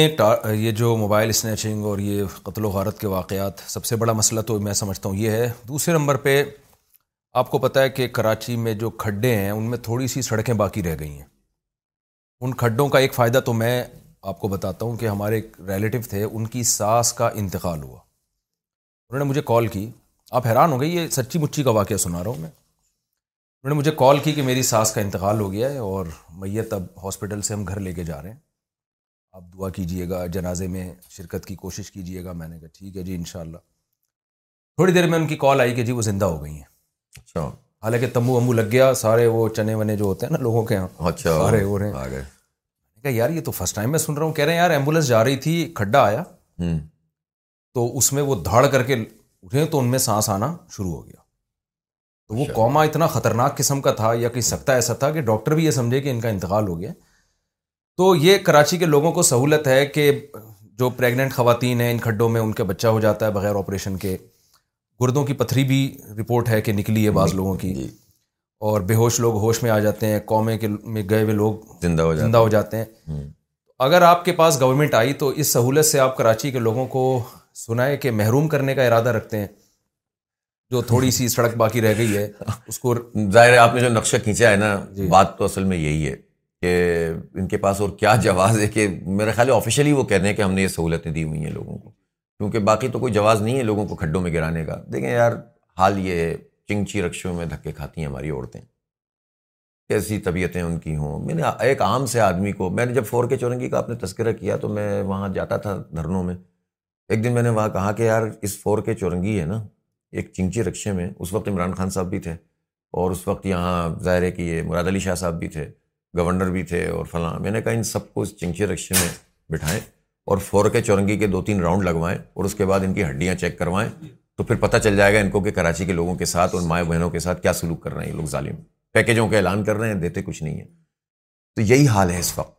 یہ جو موبائل اسنیچنگ اور یہ قتل و غارت کے واقعات سب سے بڑا مسئلہ تو میں سمجھتا ہوں یہ ہے دوسرے نمبر پہ آپ کو پتہ ہے کہ کراچی میں جو کھڈے ہیں ان میں تھوڑی سی سڑکیں باقی رہ گئی ہیں ان کھڈوں کا ایک فائدہ تو میں آپ کو بتاتا ہوں کہ ہمارے ایک ریلیٹو تھے ان کی ساس کا انتقال ہوا انہوں نے مجھے کال کی آپ حیران ہو گئی یہ سچی مچی کا واقعہ سنا رہا ہوں میں انہوں نے مجھے کال کی کہ میری ساس کا انتقال ہو گیا ہے اور میت اب ہاسپٹل سے ہم گھر لے کے جا رہے ہیں آپ دعا کیجیے گا جنازے میں شرکت کی کوشش کیجیے گا میں نے کہا ٹھیک ہے جی انشاءاللہ تھوڑی دیر میں ان کی کال آئی کہ جی وہ زندہ ہو گئی ہیں اچھا حالانکہ تمبو امبو لگ گیا سارے وہ چنے ونے جو ہوتے ہیں نا لوگوں کے یہاں اچھا سارے ہو رہے ہیں یار یہ تو فرسٹ ٹائم میں سن رہا ہوں کہہ رہے ہیں یار ایمبولینس جا رہی تھی کھڈا آیا تو اس میں وہ دھاڑ کر کے اٹھے تو ان میں سانس آنا شروع ہو گیا تو وہ قوما اچھا۔ اتنا خطرناک قسم کا تھا یا کہیں سکتا ایسا تھا کہ ڈاکٹر بھی یہ سمجھے کہ ان کا انتقال ہو گیا تو یہ کراچی کے لوگوں کو سہولت ہے کہ جو پریگنینٹ خواتین ہیں ان کھڈوں میں ان کا بچہ ہو جاتا ہے بغیر آپریشن کے گردوں کی پتھری بھی رپورٹ ہے کہ نکلی ہے بعض جی، لوگوں کی جی۔ اور بے ہوش لوگ ہوش میں آ جاتے ہیں قومے کے میں گئے ہوئے لوگ زندہ ہو جاتے ہیں اگر آپ کے پاس گورنمنٹ آئی تو اس سہولت سے آپ کراچی کے لوگوں کو سنائے کہ محروم کرنے کا ارادہ رکھتے ہیں جو تھوڑی سی سڑک باقی رہ گئی ہے اس کو ظاہر آپ نے جو نقشہ کھینچا ہے نا جی۔ بات تو اصل میں یہی ہے کہ ان کے پاس اور کیا جواز ہے کہ میرا خیال ہے آفیشلی وہ کہہ رہے ہیں کہ ہم نے یہ سہولتیں دی ہوئی ہیں لوگوں کو کیونکہ باقی تو کوئی جواز نہیں ہے لوگوں کو کھڈوں میں گرانے کا دیکھیں یار حال یہ ہے چنگچی رکشوں میں دھکے کھاتی ہیں ہماری عورتیں کیسی طبیعتیں ان کی ہوں میں نے ایک عام سے آدمی کو میں نے جب فور کے چورنگی کا آپ نے تذکرہ کیا تو میں وہاں جاتا تھا دھرنوں میں ایک دن میں نے وہاں کہا کہ یار اس فور کے چورنگی ہے نا ایک چنگچی رکشے میں اس وقت عمران خان صاحب بھی تھے اور اس وقت یہاں ظاہر ہے کہ یہ مراد علی شاہ صاحب بھی تھے گورنر بھی تھے اور فلاں میں نے کہا ان سب کو اس چنگچی رکشے میں بٹھائیں اور فور کے چورنگی کے دو تین راؤنڈ لگوائیں اور اس کے بعد ان کی ہڈیاں چیک کروائیں تو پھر پتہ چل جائے گا ان کو کہ کراچی کے لوگوں کے ساتھ اور مائیں بہنوں کے ساتھ کیا سلوک کر رہے ہیں یہ لوگ ظالم پیکیجوں کا اعلان کر رہے ہیں دیتے کچھ نہیں ہے تو یہی حال ہے اس وقت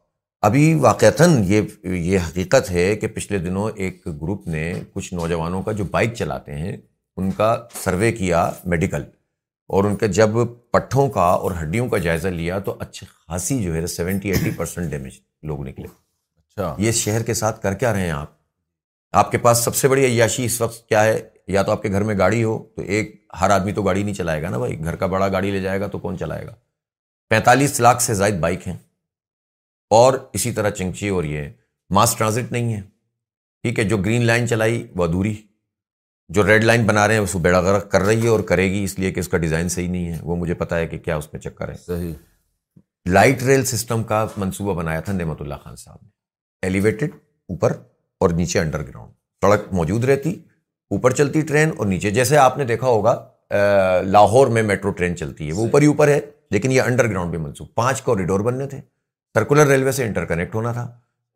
ابھی واقعتاً یہ یہ حقیقت ہے کہ پچھلے دنوں ایک گروپ نے کچھ نوجوانوں کا جو بائک چلاتے ہیں ان کا سروے کیا میڈیکل اور ان کا جب پٹھوں کا اور ہڈیوں کا جائزہ لیا تو اچھی خاصی جو ہے سیونٹی ایٹی پرسنٹ ڈیمیج لوگ نکلے اچھا۔ یہ شہر کے ساتھ کر کیا رہے ہیں آپ آپ کے پاس سب سے بڑی عیاشی اس وقت کیا ہے یا تو آپ کے گھر میں گاڑی ہو تو ایک ہر آدمی تو گاڑی نہیں چلائے گا نا بھائی گھر کا بڑا گاڑی لے جائے گا تو کون چلائے گا پینتالیس لاکھ سے زائد بائک ہیں اور اسی طرح چنچی اور یہ ماس ٹرانزٹ نہیں ہے ٹھیک ہے جو گرین لائن چلائی وہ ادھوری جو ریڈ لائن بنا رہے ہیں اس کو بیڑا غرق کر رہی ہے اور کرے گی اس لیے کہ اس کا ڈیزائن صحیح نہیں ہے وہ مجھے پتا ہے کہ کیا اس میں چکر ہے صحیح لائٹ ریل سسٹم کا منصوبہ بنایا تھا نعمت اللہ خان صاحب نے ایلیویٹڈ اوپر اور نیچے انڈر گراؤنڈ سڑک موجود رہتی اوپر چلتی ٹرین اور نیچے جیسے آپ نے دیکھا ہوگا لاہور میں میٹرو ٹرین چلتی ہے وہ اوپر ہی اوپر ہے لیکن یہ انڈر گراؤنڈ بھی منسوخ پانچ کوریڈور بننے تھے سرکولر ریلوے سے انٹر کنیکٹ ہونا تھا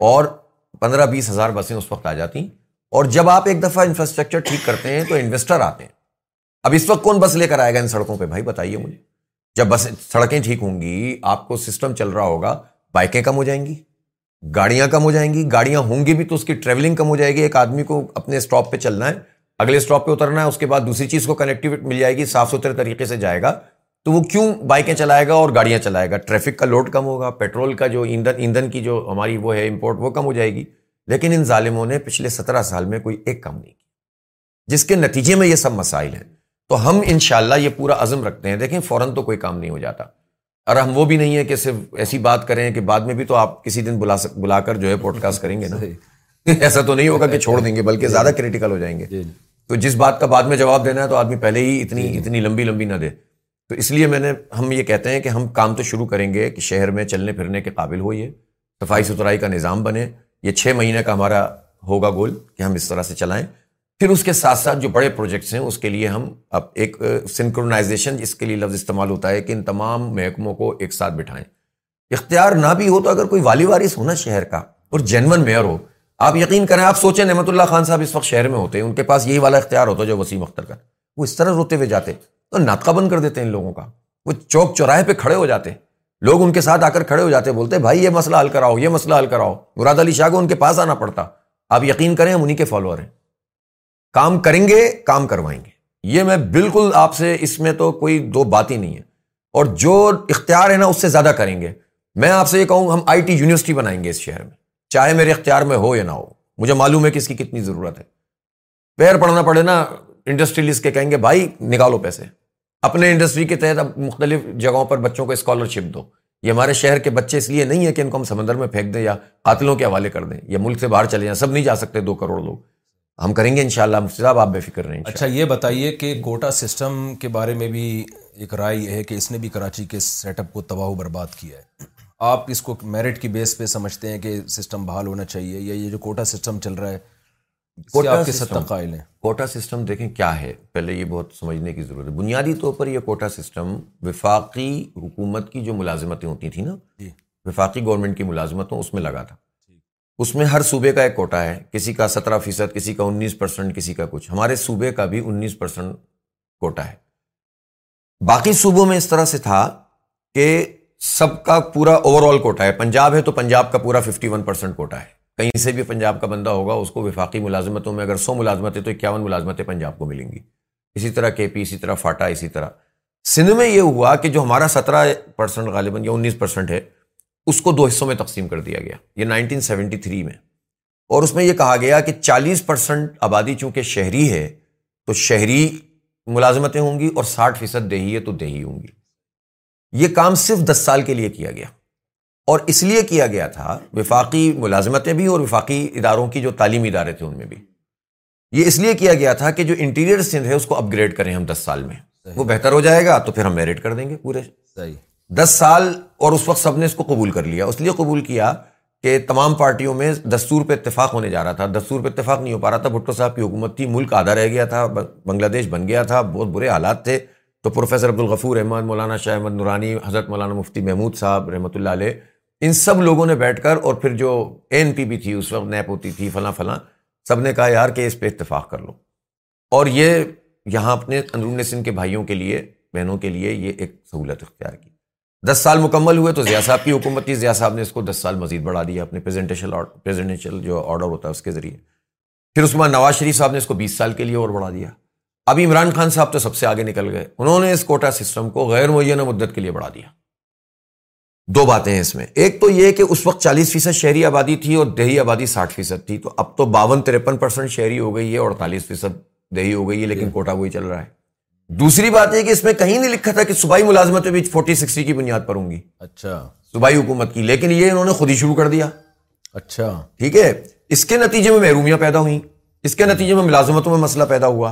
اور پندرہ بیس ہزار بسیں اس وقت آ جاتی اور جب آپ ایک دفعہ انفراسٹرکچر ٹھیک کرتے ہیں تو انویسٹر آتے ہیں اب اس وقت کون بس لے کر آئے گا ان سڑکوں پہ بھائی بتائیے مجھے جب بس سڑکیں ٹھیک ہوں گی آپ کو سسٹم چل رہا ہوگا بائکیں کم ہو جائیں گی گاڑیاں کم ہو جائیں گی گاڑیاں ہوں گی بھی تو اس کی ٹریولنگ کم ہو جائے گی ایک آدمی کو اپنے اسٹاپ پہ چلنا ہے اگلے اسٹاپ پہ اترنا ہے اس کے بعد دوسری چیز کو کنیکٹیوٹی مل جائے گی صاف ستھرے طریقے سے جائے گا تو وہ کیوں بائکیں چلائے گا اور گاڑیاں چلائے گا ٹریفک کا لوڈ کم ہوگا پیٹرول کا جو ایندھن ایندھن کی جو ہماری وہ ہے امپورٹ وہ کم ہو جائے گی لیکن ان ظالموں نے پچھلے سترہ سال میں کوئی ایک کام نہیں کیا جس کے نتیجے میں یہ سب مسائل ہیں تو ہم ان شاء اللہ یہ پورا عزم رکھتے ہیں دیکھیں فوراً تو کوئی کام نہیں ہو جاتا اور ہم وہ بھی نہیں ہے کہ صرف ایسی بات کریں کہ بعد میں بھی تو آپ کسی دن بلا سک بلا کر جو ہے پوڈ کاسٹ کریں گے نا ایسا تو نہیں ہوگا کہ چھوڑ دیں گے بلکہ جی۔ زیادہ کریٹیکل ہو جائیں گے جی۔ تو جس بات کا بعد میں جواب دینا ہے تو آدمی پہلے ہی اتنی جی۔ اتنی لمبی لمبی نہ دے تو اس لیے میں نے ہم یہ کہتے ہیں کہ ہم کام تو شروع کریں گے کہ شہر میں چلنے پھرنے کے قابل ہو یہ صفائی ستھرائی کا نظام بنے یہ چھ مہینے کا ہمارا ہوگا گول کہ ہم اس طرح سے چلائیں پھر اس کے ساتھ ساتھ جو بڑے پروجیکٹس ہیں اس کے لیے ہم اب ایک اس کے لیے لفظ استعمال ہوتا ہے کہ ان تمام محکموں کو ایک ساتھ بٹھائیں اختیار نہ بھی ہو تو اگر کوئی والی وارث ہونا شہر کا اور جینون میئر ہو آپ یقین کریں آپ سوچیں نعمت اللہ خان صاحب اس وقت شہر میں ہوتے ہیں ان کے پاس یہی والا اختیار ہوتا جو وسیم اختر کا وہ اس طرح روتے ہوئے جاتے تو ناطقہ بند کر دیتے ہیں ان لوگوں کا وہ چوک چوراہے پہ کھڑے ہو جاتے ہیں لوگ ان کے ساتھ آ کر کھڑے ہو جاتے بولتے بھائی یہ مسئلہ حل کراؤ یہ مسئلہ حل کراؤ مراد علی شاہ کو ان کے پاس آنا پڑتا آپ یقین کریں ہم انہیں کے فالوور ہیں کام کریں گے کام کروائیں گے یہ میں بالکل آپ سے اس میں تو کوئی دو بات ہی نہیں ہے اور جو اختیار ہے نا اس سے زیادہ کریں گے میں آپ سے یہ کہوں ہم آئی ٹی یونیورسٹی بنائیں گے اس شہر میں چاہے میرے اختیار میں ہو یا نہ ہو مجھے معلوم ہے کہ اس کی کتنی ضرورت ہے پیر پڑھنا پڑے نا انڈسٹریلسٹ کے کہیں گے بھائی نکالو پیسے اپنے انڈسٹری کے تحت اب مختلف جگہوں پر بچوں کو اسکالرشپ دو یہ ہمارے شہر کے بچے اس لیے نہیں ہے کہ ان کو ہم سمندر میں پھینک دیں یا قاتلوں کے حوالے کر دیں یا ملک سے باہر چلے جائیں سب نہیں جا سکتے دو کروڑ لوگ ہم کریں گے ان شاء اللہ صاحب آپ بے فکر رہیں اچھا یہ بتائیے کہ کوٹا سسٹم کے بارے میں بھی ایک رائے یہ ہے کہ اس نے بھی کراچی کے سیٹ اپ کو تباہ و برباد کیا ہے آپ اس کو میرٹ کی بیس پہ سمجھتے ہیں کہ سسٹم بحال ہونا چاہیے یا یہ جو کوٹا سسٹم چل رہا ہے کوٹا آپ کے سطح قائل ہیں کوٹا سسٹم دیکھیں کیا ہے پہلے یہ بہت سمجھنے کی ضرورت ہے بنیادی طور پر یہ کوٹا سسٹم وفاقی حکومت کی جو ملازمتیں ہوتی تھیں نا جی۔ وفاقی گورنمنٹ کی ملازمتوں اس میں لگا تھا اس میں ہر صوبے کا ایک کوٹا ہے کسی کا سترہ فیصد کسی کا انیس پرسینٹ کسی کا کچھ ہمارے صوبے کا بھی انیس پرسنٹ کوٹا ہے باقی صوبوں میں اس طرح سے تھا کہ سب کا پورا اوور آل کوٹا ہے پنجاب ہے تو پنجاب کا پورا ففٹی ون پرسینٹ کوٹا ہے کہیں سے بھی پنجاب کا بندہ ہوگا اس کو وفاقی ملازمتوں میں اگر سو ملازمتیں تو اکیاون ملازمتیں پنجاب کو ملیں گی اسی طرح کے پی اسی طرح فاٹا اسی طرح سندھ میں یہ ہوا کہ جو ہمارا سترہ پرسینٹ غالباً یا انیس پرسینٹ ہے اس کو دو حصوں میں تقسیم کر دیا گیا یہ نائنٹین سیونٹی تھری میں اور اس میں یہ کہا گیا کہ چالیس پرسنٹ آبادی چونکہ شہری ہے تو شہری ملازمتیں ہوں گی اور ساٹھ فیصد دیہی ہے تو دیہی ہوں گی یہ کام صرف دس سال کے لیے کیا گیا اور اس لیے کیا گیا تھا وفاقی ملازمتیں بھی اور وفاقی اداروں کی جو تعلیمی ادارے تھے ان میں بھی یہ اس لیے کیا گیا تھا کہ جو انٹیریئر سندھ ہے اس کو اپ گریڈ کریں ہم دس سال میں وہ بہتر ہو جائے گا تو پھر ہم میرٹ کر دیں گے پورے صحیح دس سال اور اس وقت سب نے اس کو قبول کر لیا اس لیے قبول کیا کہ تمام پارٹیوں میں دستور پہ اتفاق ہونے جا رہا تھا دستور پہ اتفاق نہیں ہو پا رہا تھا بھٹو صاحب کی حکومت تھی ملک آدھا رہ گیا تھا بنگلہ دیش بن گیا تھا بہت برے حالات تھے تو پروفیسر عبدالغفور احمد مولانا شاہ احمد نورانی حضرت مولانا مفتی محمود صاحب رحمۃ اللہ علیہ ان سب لوگوں نے بیٹھ کر اور پھر جو این پی بھی تھی اس وقت نیپ ہوتی تھی فلاں فلاں سب نے کہا یار کہ اس پہ اتفاق کر لو اور یہ یہاں اپنے اندرون سندھ کے بھائیوں کے لیے بہنوں کے لیے یہ ایک سہولت اختیار کی دس سال مکمل ہوئے تو ضیاء صاحب کی حکومت تھی ضیاء صاحب نے اس کو دس سال مزید بڑھا دیا اپنے جو آرڈر ہوتا ہے اس کے ذریعے پھر عثمان نواز شریف صاحب نے اس کو بیس سال کے لیے اور بڑھا دیا اب عمران خان صاحب تو سب سے آگے نکل گئے انہوں نے اس کوٹا سسٹم کو غیر معینہ مدت کے لیے بڑھا دیا دو باتیں ہیں اس میں ایک تو یہ کہ اس وقت چالیس فیصد شہری آبادی تھی اور دیہی آبادی ساٹھ فیصد تھی تو اب تو باون ترپن پرسینٹ شہری ہو گئی ہے اڑتالیس فیصد دیہی ہو گئی ہے لیکن کوٹا جی۔ وہی چل رہا ہے دوسری بات یہ کہ اس میں کہیں نہیں لکھا تھا کہ سکسٹی ملازمتیں بنیاد پر ہوں گی اچھا صوبائی حکومت کی لیکن یہ انہوں نے خود ہی شروع کر دیا اچھا ٹھیک ہے اس کے نتیجے میں محرومیاں پیدا ہوئیں اس کے نتیجے میں ملازمتوں میں مسئلہ پیدا ہوا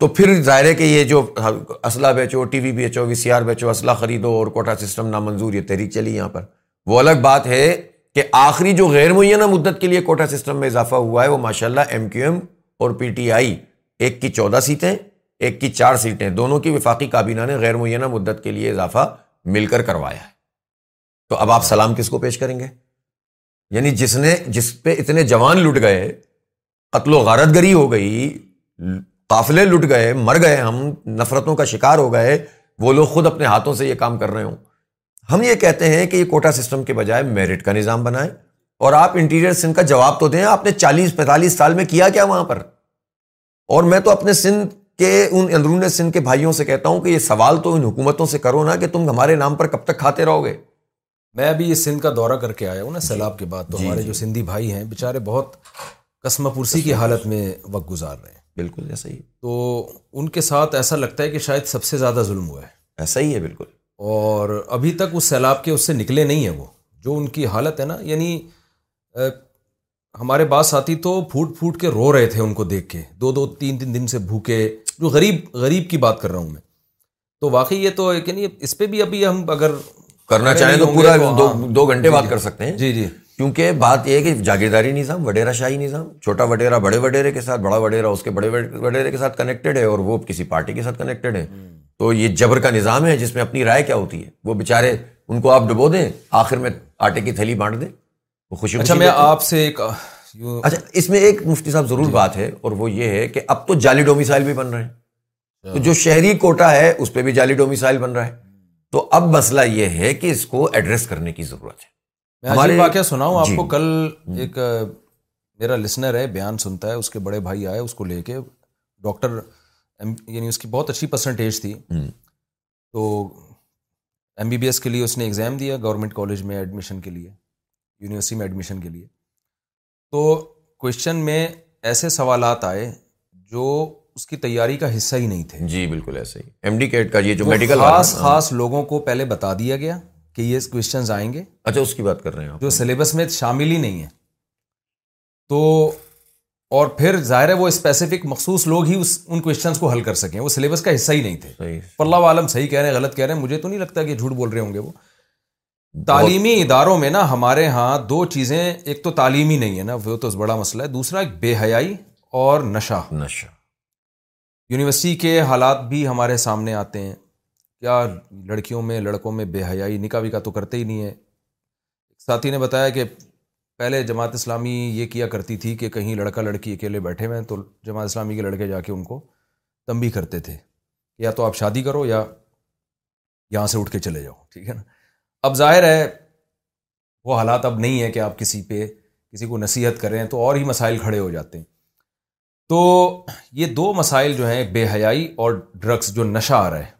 تو پھر ظاہر ہے کہ یہ جو اسلحہ بیچو ٹی وی بیچو وی سی آر بیچو اسلحہ خریدو اور کوٹا سسٹم نامنظور یہ تحریک چلی یہاں پر وہ الگ بات ہے کہ آخری جو غیر معینہ مدت کے لیے کوٹا سسٹم میں اضافہ ہوا ہے وہ ماشاء اللہ ایم کیو ایم اور پی ٹی آئی ایک کی چودہ سیٹیں ایک کی چار سیٹیں دونوں کی وفاقی کابینہ نے غیر معینہ مدت کے لیے اضافہ مل کر کروایا ہے تو اب آپ سلام کس کو پیش کریں گے یعنی جس نے جس پہ اتنے جوان لٹ گئے قتل و غارت گری ہو گئی قافلے لٹ گئے مر گئے ہم نفرتوں کا شکار ہو گئے وہ لوگ خود اپنے ہاتھوں سے یہ کام کر رہے ہوں ہم یہ کہتے ہیں کہ یہ کوٹا سسٹم کے بجائے میرٹ کا نظام بنائیں اور آپ انٹیریئر سندھ کا جواب تو دیں آپ نے چالیس پینتالیس سال میں کیا کیا وہاں پر اور میں تو اپنے سندھ کہ ان اندرون سندھ کے بھائیوں سے کہتا ہوں کہ یہ سوال تو ان حکومتوں سے کرو نا کہ تم ہمارے نام پر کب تک کھاتے رہو گے میں ابھی یہ سندھ کا دورہ کر کے آیا ہوں نا جی۔ سیلاب کے بعد تو جی، ہمارے جی۔ جو سندھی بھائی ہیں بےچارے بہت قسم پرسی کی حالت میں وقت گزار رہے ہیں بالکل ایسا ہی تو ان کے ساتھ ایسا لگتا ہے کہ شاید سب سے زیادہ ظلم ہوا ہے ایسا ہی ہے بالکل اور ابھی تک اس سیلاب کے اس سے نکلے نہیں ہیں وہ جو ان کی حالت ہے نا یعنی ہمارے بعض ساتھی تو پھوٹ پھوٹ کے رو رہے تھے ان کو دیکھ کے دو دو تین تین دن سے بھوکے جو غریب غریب کی بات کر رہا ہوں میں تو واقعی یہ تو ہے کہ نہیں اس پہ بھی ابھی ہم اگر کرنا چاہیں تو پورا ہاں، دو گھنٹے جی، بات جی۔ کر سکتے ہیں جی جی کیونکہ بات یہ ہے کہ جاگیرداری نظام وڈیرا شاہی نظام چھوٹا وڈیرا بڑے وڈیرے کے ساتھ بڑا وڈیرا اس کے بڑے وڈیرے کے ساتھ کنیکٹڈ ہے اور وہ کسی پارٹی کے ساتھ کنیکٹڈ ہے تو یہ جبر کا نظام ہے جس میں اپنی رائے کیا ہوتی ہے وہ بےچارے ان کو آپ ڈبو دیں آخر میں آٹے کی تھیلی بانٹ دیں وہ خوشی اچھا میں آپ سے ایک اچھا اس میں ایک مفتی صاحب ضرور جی۔ بات ہے اور وہ یہ ہے کہ اب تو جعلی ڈومیسائل بھی بن رہے ہیں تو اچھا۔ جو شہری کوٹا ہے اس پہ بھی جعلی ڈومیسائل بن رہا ہے تو اب مسئلہ یہ ہے کہ اس کو ایڈریس کرنے کی ضرورت ہے ہمارے واقعہ سناؤں آپ جی۔ کو کل ایک میرا لسنر ہے بیان سنتا ہے اس کے بڑے بھائی آئے اس کو لے کے ڈاکٹر یعنی اس کی بہت اچھی پرسنٹیج تھی تو ایم بی بی ایس کے لیے اس نے ایگزام دیا گورنمنٹ کالج میں ایڈمیشن کے لیے یونیورسٹی میں ایڈمیشن کے لیے تو کوشچن میں ایسے سوالات آئے جو اس کی تیاری کا حصہ ہی نہیں تھے جی بالکل ایسے ہی ایم ڈی کیٹ کا یہ جو میڈیکل خاص خاص لوگوں کو پہلے بتا دیا گیا کہ یہ کوشچنز آئیں گے اچھا اس کی بات کر رہے ہیں جو سلیبس میں شامل ہی نہیں ہے تو اور پھر ظاہر ہے وہ اسپیسیفک مخصوص لوگ ہی اس ان کوشچنس کو حل کر سکیں وہ سلیبس کا حصہ ہی نہیں تھے پلّہ عالم صحیح کہہ رہے ہیں غلط کہہ رہے ہیں مجھے تو نہیں لگتا کہ جھوٹ بول رہے ہوں گے وہ تعلیمی اداروں میں نا ہمارے ہاں دو چیزیں ایک تو تعلیمی نہیں ہے نا وہ تو بڑا مسئلہ ہے دوسرا ایک بے حیائی اور نشہ نشہ یونیورسٹی کے حالات بھی ہمارے سامنے آتے ہیں کیا لڑکیوں میں لڑکوں میں بے حیائی نکاح وکا تو کرتے ہی نہیں ہے ساتھی نے بتایا کہ پہلے جماعت اسلامی یہ کیا کرتی تھی کہ کہیں لڑکا لڑکی اکیلے بیٹھے ہوئے ہیں تو جماعت اسلامی کے لڑکے جا کے ان کو تنبی کرتے تھے یا تو آپ شادی کرو یا یہاں سے اٹھ کے چلے جاؤ ٹھیک ہے نا اب ظاہر ہے وہ حالات اب نہیں ہے کہ آپ کسی پہ کسی کو نصیحت کریں تو اور ہی مسائل کھڑے ہو جاتے ہیں تو یہ دو مسائل جو ہیں بے حیائی اور ڈرگس جو نشہ آ رہا ہے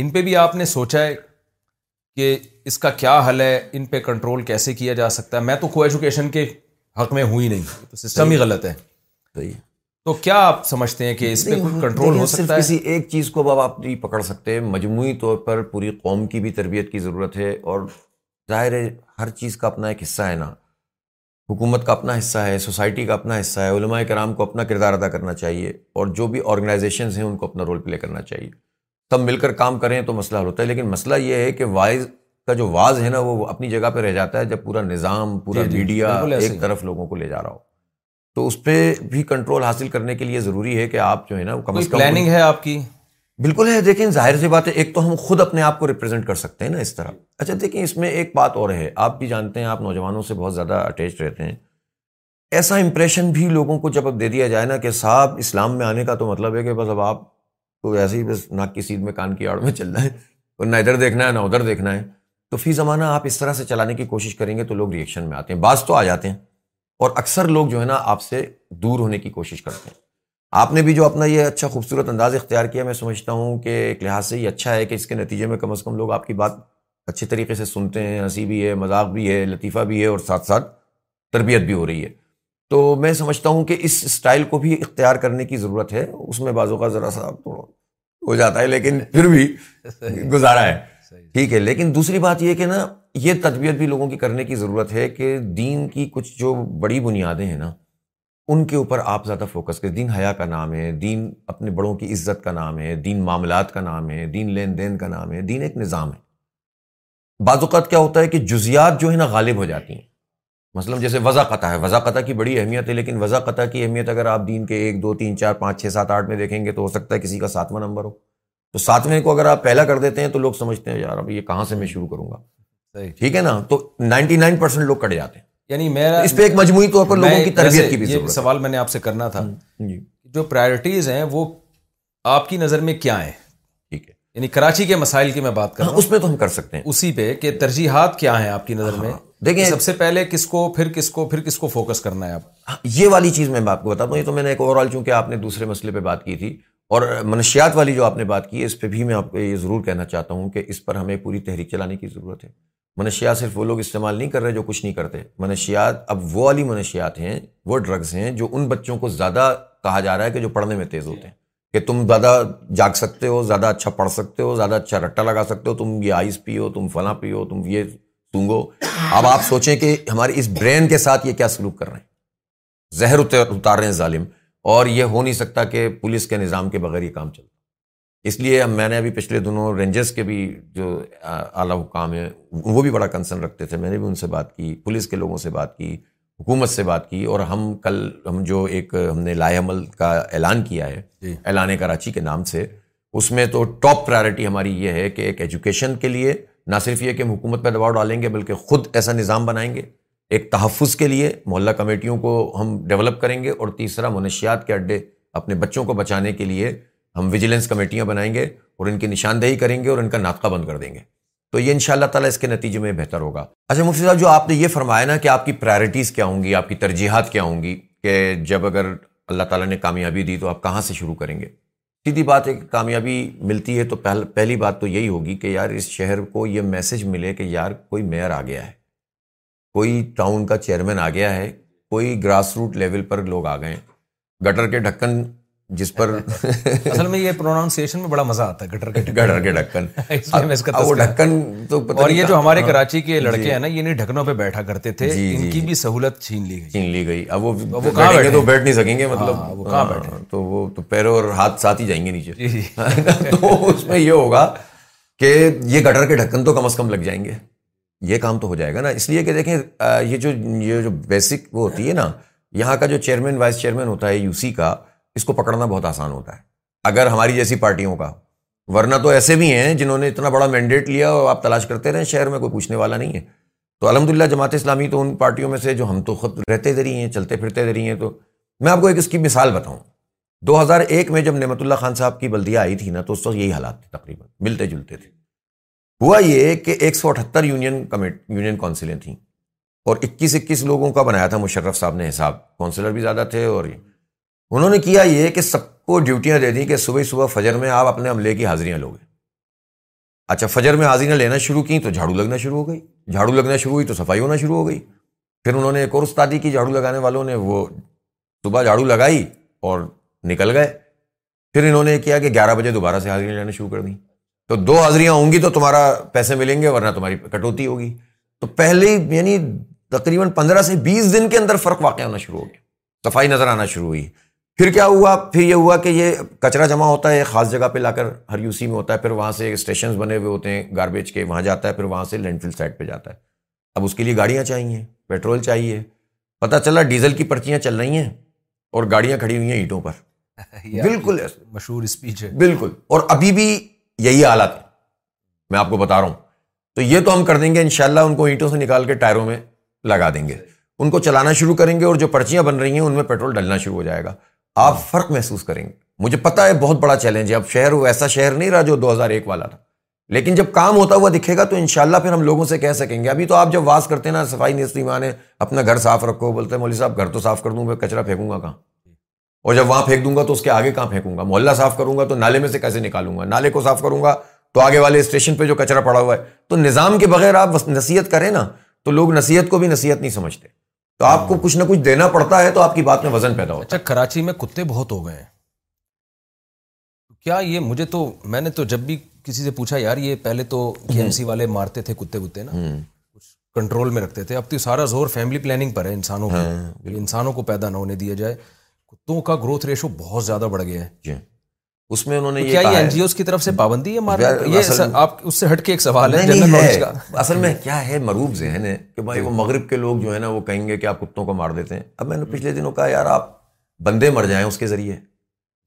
ان پہ بھی آپ نے سوچا ہے کہ اس کا کیا حل ہے ان پہ کنٹرول کیسے کیا جا سکتا ہے میں تو کو ایجوکیشن کے حق میں ہوں ہی نہیں تو سسٹم ہی غلط ہے صحیح تو کیا آپ سمجھتے ہیں کہ اس پہ کوئی کنٹرول ہو سکتا ہے کسی ایک چیز کو اب آپ نہیں پکڑ سکتے مجموعی طور پر پوری قوم کی بھی تربیت کی ضرورت ہے اور ظاہر ہے ہر چیز کا اپنا ایک حصہ ہے نا حکومت کا اپنا حصہ ہے سوسائٹی کا اپنا حصہ ہے علماء کرام کو اپنا کردار ادا کرنا چاہیے اور جو بھی آرگنائزیشنز ہیں ان کو اپنا رول پلے کرنا چاہیے تب مل کر کام کریں تو مسئلہ حل ہوتا ہے لیکن مسئلہ یہ ہے کہ وائز کا جو واز ہے نا وہ اپنی جگہ پہ رہ جاتا ہے جب پورا نظام پورا میڈیا جی، جی، ایک طرف لوگوں کو لے جا رہا ہو تو اس پہ بھی کنٹرول حاصل کرنے کے لیے ضروری ہے کہ آپ جو ہے نا کم از کم پلاننگ ہے آپ کی بالکل ہے دیکھیں ظاہر سی بات ہے ایک تو ہم خود اپنے آپ کو ریپرزینٹ کر سکتے ہیں نا اس طرح اچھا دیکھیں اس میں ایک بات اور ہے آپ بھی جانتے ہیں آپ نوجوانوں سے بہت زیادہ اٹیچ رہتے ہیں ایسا امپریشن بھی لوگوں کو جب اب دے دیا جائے نا کہ صاحب اسلام میں آنے کا تو مطلب ہے کہ بس اب آپ تو ایسے ہی بس نہ کسی میں کان کی آڑ میں چلنا ہے اور نہ ادھر دیکھنا ہے نہ ادھر دیکھنا ہے تو فی زمانہ آپ اس طرح سے چلانے کی کوشش کریں گے تو لوگ ریئیکشن میں آتے ہیں بعض تو آ جاتے ہیں اور اکثر لوگ جو ہے نا آپ سے دور ہونے کی کوشش کرتے ہیں آپ نے بھی جو اپنا یہ اچھا خوبصورت انداز اختیار کیا میں سمجھتا ہوں کہ ایک لحاظ سے یہ اچھا ہے کہ اس کے نتیجے میں کم از کم لوگ آپ کی بات اچھے طریقے سے سنتے ہیں ہنسی بھی ہے مذاق بھی ہے لطیفہ بھی ہے اور ساتھ ساتھ تربیت بھی ہو رہی ہے تو میں سمجھتا ہوں کہ اس اسٹائل کو بھی اختیار کرنے کی ضرورت ہے اس میں بعضوں کا ذرا سا ہو جاتا ہے لیکن پھر بھی گزارا ہے ٹھیک ہے لیکن دوسری بات یہ کہ نا یہ تجبیت بھی لوگوں کی کرنے کی ضرورت ہے کہ دین کی کچھ جو بڑی بنیادیں ہیں نا ان کے اوپر آپ زیادہ فوکس کریں دین حیا کا نام ہے دین اپنے بڑوں کی عزت کا نام ہے دین معاملات کا نام ہے دین لین دین کا نام ہے دین ایک نظام ہے بعض اوقات کیا ہوتا ہے کہ جزیات جو ہے نا غالب ہو جاتی ہیں مثلا جیسے قطع ہے وضاقتہ کی بڑی اہمیت ہے لیکن قطع کی اہمیت اگر آپ دین کے ایک دو تین چار پانچ چھ سات آٹھ میں دیکھیں گے تو ہو سکتا ہے کسی کا ساتواں نمبر ہو تو ساتویں کو اگر آپ پہلا کر دیتے ہیں تو لوگ سمجھتے ہیں یار اب یہ کہاں سے میں شروع کروں گا ٹھیک ہے نا تو نائنٹی نائن پرسینٹ لوگ کٹ جاتے ہیں یعنی میرا اس پہ ایک مجموعی طور پر لوگوں کی تربیت کی بھی سوال میں نے آپ سے کرنا تھا جی۔ جو پرائرٹیز ہیں وہ آپ کی نظر میں کیا ہیں ٹھیک ہے یعنی کراچی کے مسائل کی میں بات کر رہا ہوں اس میں تو ہم کر سکتے ہیں اسی پہ کہ ترجیحات کیا ہیں آپ کی نظر میں ہاں۔ دیکھیں سب سے پہلے کس کو پھر کس کو پھر کس کو فوکس کرنا ہے آپ ہاں، یہ والی چیز میں آپ کو بتاتا ہوں یہ تو میں نے ایک اوور آل چونکہ آپ نے دوسرے مسئلے پہ بات کی تھی اور منشیات والی جو آپ نے بات کی ہے اس پہ بھی میں آپ کو یہ ضرور کہنا چاہتا ہوں کہ اس پر ہمیں پوری تحریک چلانے کی ضرورت ہے منشیات صرف وہ لوگ استعمال نہیں کر رہے جو کچھ نہیں کرتے منشیات اب وہ والی منشیات ہیں وہ ڈرگز ہیں جو ان بچوں کو زیادہ کہا جا رہا ہے کہ جو پڑھنے میں تیز ہوتے ہیں کہ تم زیادہ جاگ سکتے ہو زیادہ اچھا پڑھ سکتے ہو زیادہ اچھا رٹا لگا سکتے ہو تم یہ آئس پیو تم فلاں پیو تم یہ سونگو اب آپ سوچیں کہ ہمارے اس برین کے ساتھ یہ کیا سلوک کر رہے ہیں زہر اتار رہے ہیں ظالم اور یہ ہو نہیں سکتا کہ پولیس کے نظام کے بغیر یہ کام چلتا اس لیے میں نے ابھی پچھلے دنوں رینجرز کے بھی جو اعلیٰ حکام ہیں وہ بھی بڑا کنسرن رکھتے تھے میں نے بھی ان سے بات کی پولیس کے لوگوں سے بات کی حکومت سے بات کی اور ہم کل ہم جو ایک ہم نے لائے عمل کا اعلان کیا ہے جی۔ اعلان کراچی کے نام سے اس میں تو ٹاپ پرائرٹی ہماری یہ ہے کہ ایک ایجوکیشن کے لیے نہ صرف یہ کہ ہم حکومت پہ دباؤ ڈالیں گے بلکہ خود ایسا نظام بنائیں گے ایک تحفظ کے لیے محلہ کمیٹیوں کو ہم ڈیولپ کریں گے اور تیسرا منشیات کے اڈے اپنے بچوں کو بچانے کے لیے ہم ویجیلنس کمیٹیاں بنائیں گے اور ان کی نشاندہی کریں گے اور ان کا ناطقہ بند کر دیں گے تو یہ ان شاء اللہ تعالیٰ اس کے نتیجے میں بہتر ہوگا اچھا مفتی صاحب جو آپ نے یہ فرمایا نا کہ آپ کی پرائیورٹیز کیا ہوں گی آپ کی ترجیحات کیا ہوں گی کہ جب اگر اللہ تعالیٰ نے کامیابی دی تو آپ کہاں سے شروع کریں گے سیدھی بات ہے کہ کامیابی ملتی ہے تو پہلی بات تو یہی ہوگی کہ یار اس شہر کو یہ میسج ملے کہ یار کوئی میئر آ گیا ہے کوئی ٹاؤن کا چیئرمین آ گیا ہے کوئی گراس روٹ لیول پر لوگ آ گئے گٹر کے ڈھکن جس پر اصل میں یہ پروناؤنسیشن میں بڑا مزہ آتا ہے گٹر کے گٹر کے ڈھکن ڈھکن تو اور یہ جو ہمارے کراچی کے ہاں، لڑکے جی۔ ہیں نا یہ ڈھکنوں پہ بیٹھا کرتے تھے جی، ان جی، کی بھی سہولت چھین لی گئی چھین لی گئی اب وہ کہاں بیٹھے تو بیٹھ نہیں سکیں گے ہاں، مطلب کہاں ہاں، بیٹھے تو وہ تو پیروں اور ہاتھ ساتھ ہی جائیں گے نیچے تو اس میں یہ ہوگا کہ یہ گٹر کے ڈھکن تو کم از کم لگ جائیں گے یہ کام تو ہو جائے گا نا اس لیے کہ دیکھیں یہ جو یہ جو بیسک وہ ہوتی ہے نا یہاں کا جو چیئرمین وائس چیئرمین ہوتا ہے یو سی کا اس کو پکڑنا بہت آسان ہوتا ہے اگر ہماری جیسی پارٹیوں کا ورنہ تو ایسے بھی ہیں جنہوں نے اتنا بڑا مینڈیٹ لیا اور آپ تلاش کرتے رہیں شہر میں کوئی پوچھنے والا نہیں ہے تو الحمد للہ جماعت اسلامی تو ان پارٹیوں میں سے جو ہم تو خود رہتے دے رہی ہیں چلتے پھرتے دے رہی ہیں تو میں آپ کو ایک اس کی مثال بتاؤں دو ہزار ایک میں جب نعمت اللہ خان صاحب کی بلدیہ آئی تھی نا تو اس وقت یہی حالات تھے تقریباً ملتے جلتے تھے ہوا یہ کہ ایک سو اٹھہتر یونین کمیٹ یونین کونسلیں تھیں اور اکیس اکیس لوگوں کا بنایا تھا مشرف صاحب نے حساب کونسلر بھی زیادہ تھے اور انہوں نے کیا یہ کہ سب کو ڈیوٹیاں دے دیں کہ صبح صبح فجر میں آپ اپنے عملے کی حاضریاں لوگے اچھا فجر میں حاضریاں لینا شروع کی تو جھاڑو لگنا شروع ہو گئی جھاڑو لگنا شروع ہوئی تو صفائی ہونا شروع ہو گئی پھر انہوں نے ایک اور استادی کی جھاڑو لگانے والوں نے وہ صبح جھاڑو لگائی اور نکل گئے پھر انہوں نے کیا کہ گیارہ بجے دوبارہ سے حاضریاں لینا شروع کر دیں تو دو حاضریاں ہوں گی تو تمہارا پیسے ملیں گے ورنہ تمہاری کٹوتی ہوگی تو پہلے یعنی تقریباً پندرہ سے بیس دن کے اندر فرق واقع ہونا شروع ہو گیا صفائی نظر آنا شروع ہوئی پھر کیا ہوا پھر یہ ہوا کہ یہ کچرا جمع ہوتا ہے خاص جگہ پہ لا کر ہر یو سی میں ہوتا ہے پھر وہاں سے اسٹیشنز بنے ہوئے ہوتے ہیں گاربیج کے وہاں جاتا ہے پھر وہاں سے لینڈ فل سائڈ پہ جاتا ہے اب اس کے لیے گاڑیاں چاہیے پیٹرول چاہیے پتہ چلا ڈیزل کی پرچیاں چل رہی ہیں اور گاڑیاں کھڑی ہوئی ہیں اینٹوں پر بالکل مشہور اسپیچ ہے بالکل اور ابھی بھی یہی حالت میں آپ کو بتا رہا ہوں تو یہ تو ہم کر دیں گے ان شاء اللہ ان کو اینٹوں سے نکال کے ٹائروں میں لگا دیں گے ان کو چلانا شروع کریں گے اور جو پرچیاں بن رہی ہیں ان میں پیٹرول ڈلنا شروع ہو جائے گا آپ فرق محسوس کریں گے مجھے پتا ہے بہت بڑا چیلنج ہے اب شہر ایسا شہر نہیں رہا جو دو ہزار ایک والا تھا لیکن جب کام ہوتا ہوا دکھے گا تو ان شاء اللہ پھر ہم لوگوں سے کہہ سکیں گے ابھی تو آپ جب واس کرتے ہیں نا صفائی اپنا گھر صاف رکھو بولتے ہیں مولوی صاحب گھر تو صاف کر دوں میں کچرا پھینکوں گا کہاں اور جب وہاں پھینک دوں گا تو اس کے آگے کہاں پھینکوں گا محلہ صاف کروں گا تو نالے میں سے کیسے نکالوں گا نالے کو صاف کروں گا تو آگے والے اسٹیشن پہ جو کچرا پڑا ہوا ہے تو نظام کے بغیر آپ نصیحت کریں نا تو لوگ نصیحت کو بھی نصیحت نہیں سمجھتے تو آپ کو کچھ نہ کچھ دینا پڑتا ہے تو آپ کی بات میں وزن پیدا ہوتا ہے اچھا، کراچی میں کتے بہت ہو گئے ہیں کیا یہ مجھے تو میں نے تو جب بھی کسی سے پوچھا یار یہ پہلے تو جی ایم سی والے مارتے تھے کتے کتے نا کچھ کنٹرول میں رکھتے تھے اب تو سارا زور فیملی پلاننگ پر ہے انسانوں کو ہاں، انسانوں کو پیدا نہ ہونے دیا جائے کتوں کا گروتھ ریشو بہت زیادہ بڑھ گیا ہے جی جی اس میں انہوں نے یہ اوز کی طرف سے پابندی ہے یہ آپ اس سے ہٹ کے ایک سوال ہے ہے اصل میں کیا مروب ذہن ہے کہ بھائی جی۔ وہ مغرب کے لوگ جو ہے نا وہ کہیں گے کہ آپ کتوں کو مار دیتے ہیں اب میں نے پچھلے دنوں کہا یار آپ بندے مر جائیں اس کے ذریعے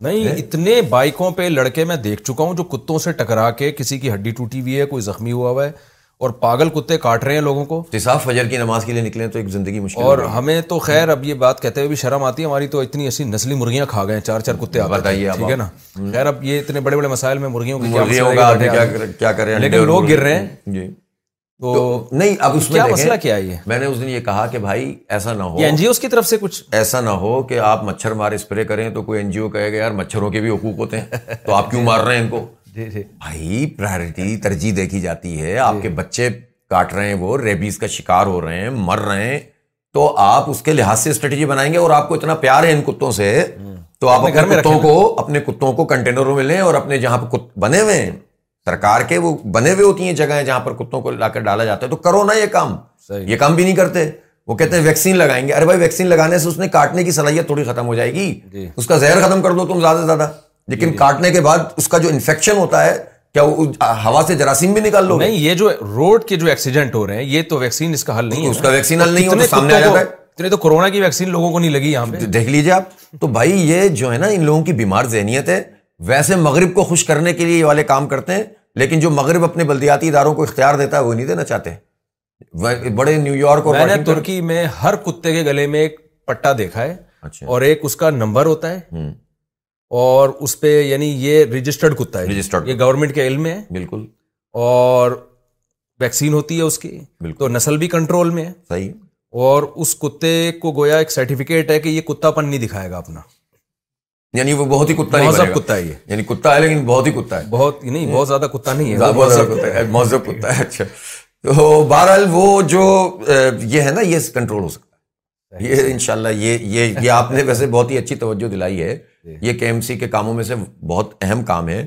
نہیں اتنے بائکوں پہ لڑکے میں دیکھ چکا ہوں جو کتوں سے ٹکرا کے کسی کی ہڈی ٹوٹی ہوئی ہے کوئی زخمی ہوا ہوا ہے اور پاگل کتے کاٹ رہے ہیں لوگوں کو فجر کی نماز کے لیے نکلے تو ایک زندگی مشکل اور ہمیں تو خیر اب یہ بات کہتے ہوئے بھی شرم آتی ہے ہماری تو اتنی ایسی نسلی مرغیاں کھا گئے چار چار کتے بتائیے ٹھیک ہے نا خیر اب یہ اتنے بڑے بڑے مسائل میں مرغیوں کیا کر رہے رہے ہیں ہیں لیکن لوگ گر تو نہیں اب اس میں مسئلہ کیا میں نے اس دن یہ کہا کہ بھائی ایسا نہ ہو این جی اوز کی طرف سے کچھ ایسا نہ ہو کہ آپ مچھر مار اسپرے کریں تو کوئی این جی او کہے گا یار مچھروں کے بھی حقوق ہوتے ہیں تو آپ کیوں مار رہے ہیں ان کو جی، جی۔ بھائی پرائرٹی ترجیح دیکھی جاتی ہے آپ جی۔ کے بچے کاٹ رہے ہیں وہ ریبیز کا شکار ہو رہے ہیں مر رہے ہیں تو آپ اس کے لحاظ سے اسٹریٹجی بنائیں گے اور آپ کو اتنا پیار ہے ان کتوں سے تو آپ کتوں کو اپنے کتوں کو کنٹینروں میں لیں اور اپنے جہاں بنے ہوئے ہیں سرکار کے وہ بنے ہوئے ہوتی ہیں جگہیں جہاں پر کتوں کو لا کر ڈالا جاتا ہے تو کرو نا یہ کام یہ کام بھی نہیں کرتے وہ کہتے ہیں ویکسین لگائیں گے ارے بھائی ویکسین لگانے سے اس نے کاٹنے کی صلاحیت تھوڑی ختم ہو جائے گی اس کا زہر ختم کر دو تم زیادہ سے زیادہ لیکن کاٹنے کے بعد اس کا جو انفیکشن ہوتا ہے کیا وہ ہوا سے جراثیم بھی نکال لو نہیں یہ جو روڈ کے جو ایکسیڈنٹ ہو رہے ہیں یہ تو ویکسین اس کا حل نہیں اس کا ویکسین ویکسین حل نہیں نہیں ہے سامنے آ جاتا اتنے تو کی لوگوں کو لگی یہاں پہ دیکھ لیجیے آپ تو بھائی یہ جو ہے نا ان لوگوں کی بیمار ذہنیت ہے ویسے مغرب کو خوش کرنے کے لیے یہ والے کام کرتے ہیں لیکن جو مغرب اپنے بلدیاتی اداروں کو اختیار دیتا ہے وہ نہیں دینا چاہتے بڑے نیو یارک اور ترکی میں ہر کتے کے گلے میں ایک پٹا دیکھا ہے اچھا۔ اور ایک اس کا نمبر ہوتا ہے اور اس پہ یعنی یہ رجسٹرڈ کتا ہے رجسٹرڈ یہ گورنمنٹ کے علم ہے بالکل اور ویکسین ہوتی ہے اس کی بالکل تو نسل بھی کنٹرول میں ہے صحیح اور اس کتے کو گویا ایک سرٹیفکیٹ ہے کہ یہ کتا پن نہیں دکھائے گا اپنا یعنی وہ بہت ہی کتا کتا کتا ہے یعنی ہے مہذب یعنی لیکن بہت ہی کتا ہے بہت نہیں بہت زیادہ کتا نہیں ہے مہذب کتا ہے اچھا تو بہرحال وہ جو یہ ہے نا یہ کنٹرول ہو سکتا ہے یہ انشاءاللہ یہ یہ آپ نے ویسے بہت ہی اچھی توجہ دلائی ہے جی۔ یہ کے ایم سی کے کاموں میں سے بہت اہم کام ہے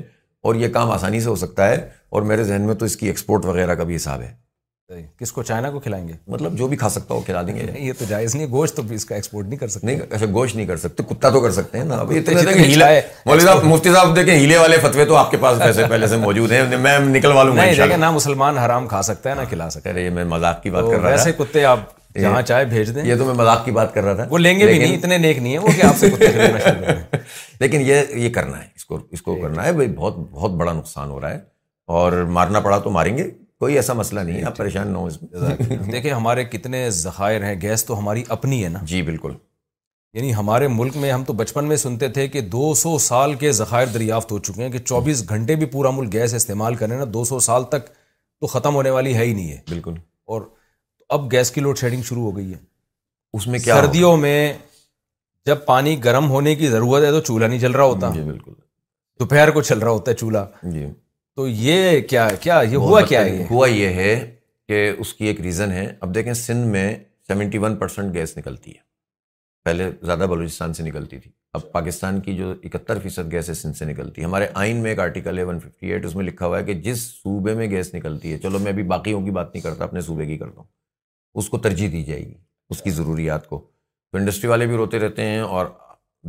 اور یہ کام آسانی سے ہو سکتا ہے اور میرے ذہن میں تو اس کی ایکسپورٹ وغیرہ کا بھی حساب ہے کس کو چائنا کو کھلائیں گے مطلب جو بھی کھا سکتا ہو کھلا دیں گے یہ تو جائز نہیں گوشت تو اس کا ایکسپورٹ نہیں نہیں کر سکتے اچھا گوشت نہیں کر سکتے کتا تو کر سکتے ہیں جی مولوی صاحب صاحب مفتی دیکھیں ہیلے والے فتوے تو آپ کے پاس پیسے پہلے سے موجود ہیں میں نکلوا لوں گا نہ مسلمان حرام کھا سکتا ہے نہ کھلا سکتا ہے میں مذاق کی بات کر رہا ہوں ایسے کتے آپ جہاں چاہے بھیج دیں یہ تو میں مذاق کی بات کر رہا تھا وہ لیں گے بھی نہیں نہیں اتنے نیک وہ کہ آپ سے ہیں لیکن یہ یہ کرنا ہے اس اس کو کو کرنا ہے بھائی بہت بہت بڑا نقصان ہو رہا ہے اور مارنا پڑا تو ماریں گے کوئی ایسا مسئلہ نہیں ہے آپ پریشان نہ ہو اس میں دیکھیں ہمارے کتنے ذخائر ہیں گیس تو ہماری اپنی ہے نا جی بالکل یعنی ہمارے ملک میں ہم تو بچپن میں سنتے تھے کہ دو سو سال کے ذخائر دریافت ہو چکے ہیں کہ چوبیس گھنٹے بھی پورا ملک گیس استعمال کریں نا دو سو سال تک تو ختم ہونے والی ہے ہی نہیں ہے بالکل اور اب گیس کی لوڈ شیڈنگ شروع ہو گئی ہے اس میں کیا سردیوں میں جب پانی گرم ہونے کی ضرورت ہے تو چولہا نہیں چل رہا ہوتا جی، بالکل دوپہر کو چل رہا ہوتا ہے چولہا جی تو یہ کیا کیا یہ ہوا کیا ہے ہوا یہ ہے کہ اس کی ایک ریزن ہے اب دیکھیں سندھ میں سیونٹی ون پرسینٹ گیس نکلتی ہے پہلے زیادہ بلوچستان سے نکلتی تھی اب پاکستان کی جو اکہتر فیصد گیس ہے سندھ سے نکلتی ہے ہمارے آئین میں ایک آرٹیکل ہے ون ففٹی ایٹ اس میں لکھا ہوا ہے کہ جس صوبے میں گیس نکلتی ہے چلو میں ابھی باقیوں کی بات نہیں کرتا اپنے صوبے کی کرتا ہوں اس کو ترجیح دی جائے گی اس کی ضروریات کو تو انڈسٹری والے بھی روتے رہتے ہیں اور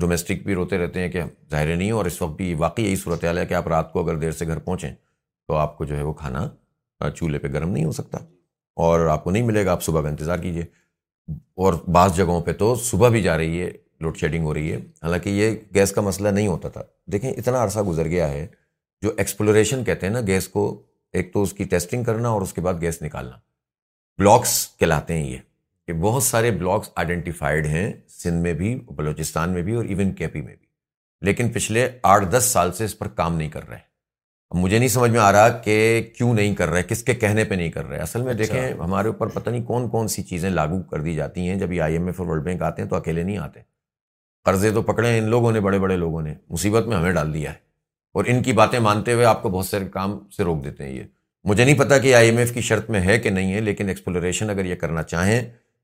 ڈومیسٹک بھی روتے رہتے ہیں کہ ظاہر نہیں اور اس وقت بھی واقعی یہی صورتحال ہے کہ آپ رات کو اگر دیر سے گھر پہنچیں تو آپ کو جو ہے وہ کھانا چولہے پہ گرم نہیں ہو سکتا اور آپ کو نہیں ملے گا آپ صبح کا انتظار کیجیے اور بعض جگہوں پہ تو صبح بھی جا رہی ہے لوڈ شیڈنگ ہو رہی ہے حالانکہ یہ گیس کا مسئلہ نہیں ہوتا تھا دیکھیں اتنا عرصہ گزر گیا ہے جو ایکسپلوریشن کہتے ہیں نا گیس کو ایک تو اس کی ٹیسٹنگ کرنا اور اس کے بعد گیس نکالنا بلاکس کہلاتے ہیں یہ کہ بہت سارے بلاکس آئیڈینٹیفائڈ ہیں سندھ میں بھی بلوچستان میں بھی اور ایون کے پی میں بھی لیکن پچھلے آٹھ دس سال سے اس پر کام نہیں کر رہے اب مجھے نہیں سمجھ میں آ رہا کہ کیوں نہیں کر رہے کس کے کہنے پہ نہیں کر رہے اصل میں اچھا۔ دیکھیں ہمارے اوپر پتہ نہیں کون کون سی چیزیں لاگو کر دی جاتی ہیں جب یہ I M F World Bank آتے ہیں تو اکیلے نہیں آتے قرضے تو پکڑے ہیں ان لوگوں نے بڑے بڑے لوگوں نے مصیبت میں ہمیں ڈال دیا ہے اور ان کی باتیں مانتے ہوئے آپ کو بہت سارے کام سے روک دیتے ہیں یہ مجھے نہیں پتا کہ آئی ایم ایف کی شرط میں ہے کہ نہیں ہے لیکن ایکسپلوریشن اگر یہ کرنا چاہیں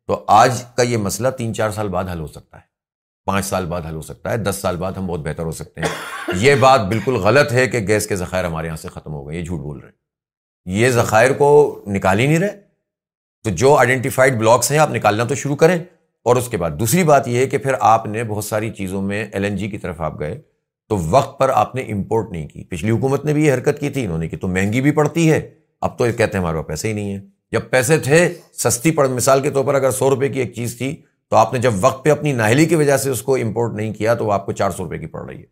تو آج کا یہ مسئلہ تین چار سال بعد حل ہو سکتا ہے پانچ سال بعد حل ہو سکتا ہے دس سال بعد ہم بہت بہتر ہو سکتے ہیں یہ بات بالکل غلط ہے کہ گیس کے ذخائر ہمارے یہاں سے ختم ہو گئے یہ جھوٹ بول رہے ہیں یہ ذخائر کو نکال ہی نہیں رہے تو جو آئیڈینٹیفائڈ بلاکس ہیں آپ نکالنا تو شروع کریں اور اس کے بعد دوسری بات یہ ہے کہ پھر آپ نے بہت ساری چیزوں میں ایل این جی کی طرف آپ گئے تو وقت پر آپ نے امپورٹ نہیں کی پچھلی حکومت نے بھی یہ حرکت کی تھی انہوں نے کہ تو مہنگی بھی پڑتی ہے اب تو کہتے ہیں ہمارے پاس پیسے ہی نہیں ہیں جب پیسے تھے سستی پڑ مثال کے طور پر اگر سو روپے کی ایک چیز تھی تو آپ نے جب وقت پہ اپنی ناہلی کی وجہ سے اس کو امپورٹ نہیں کیا تو وہ آپ کو چار سو روپے کی پڑ رہی ہے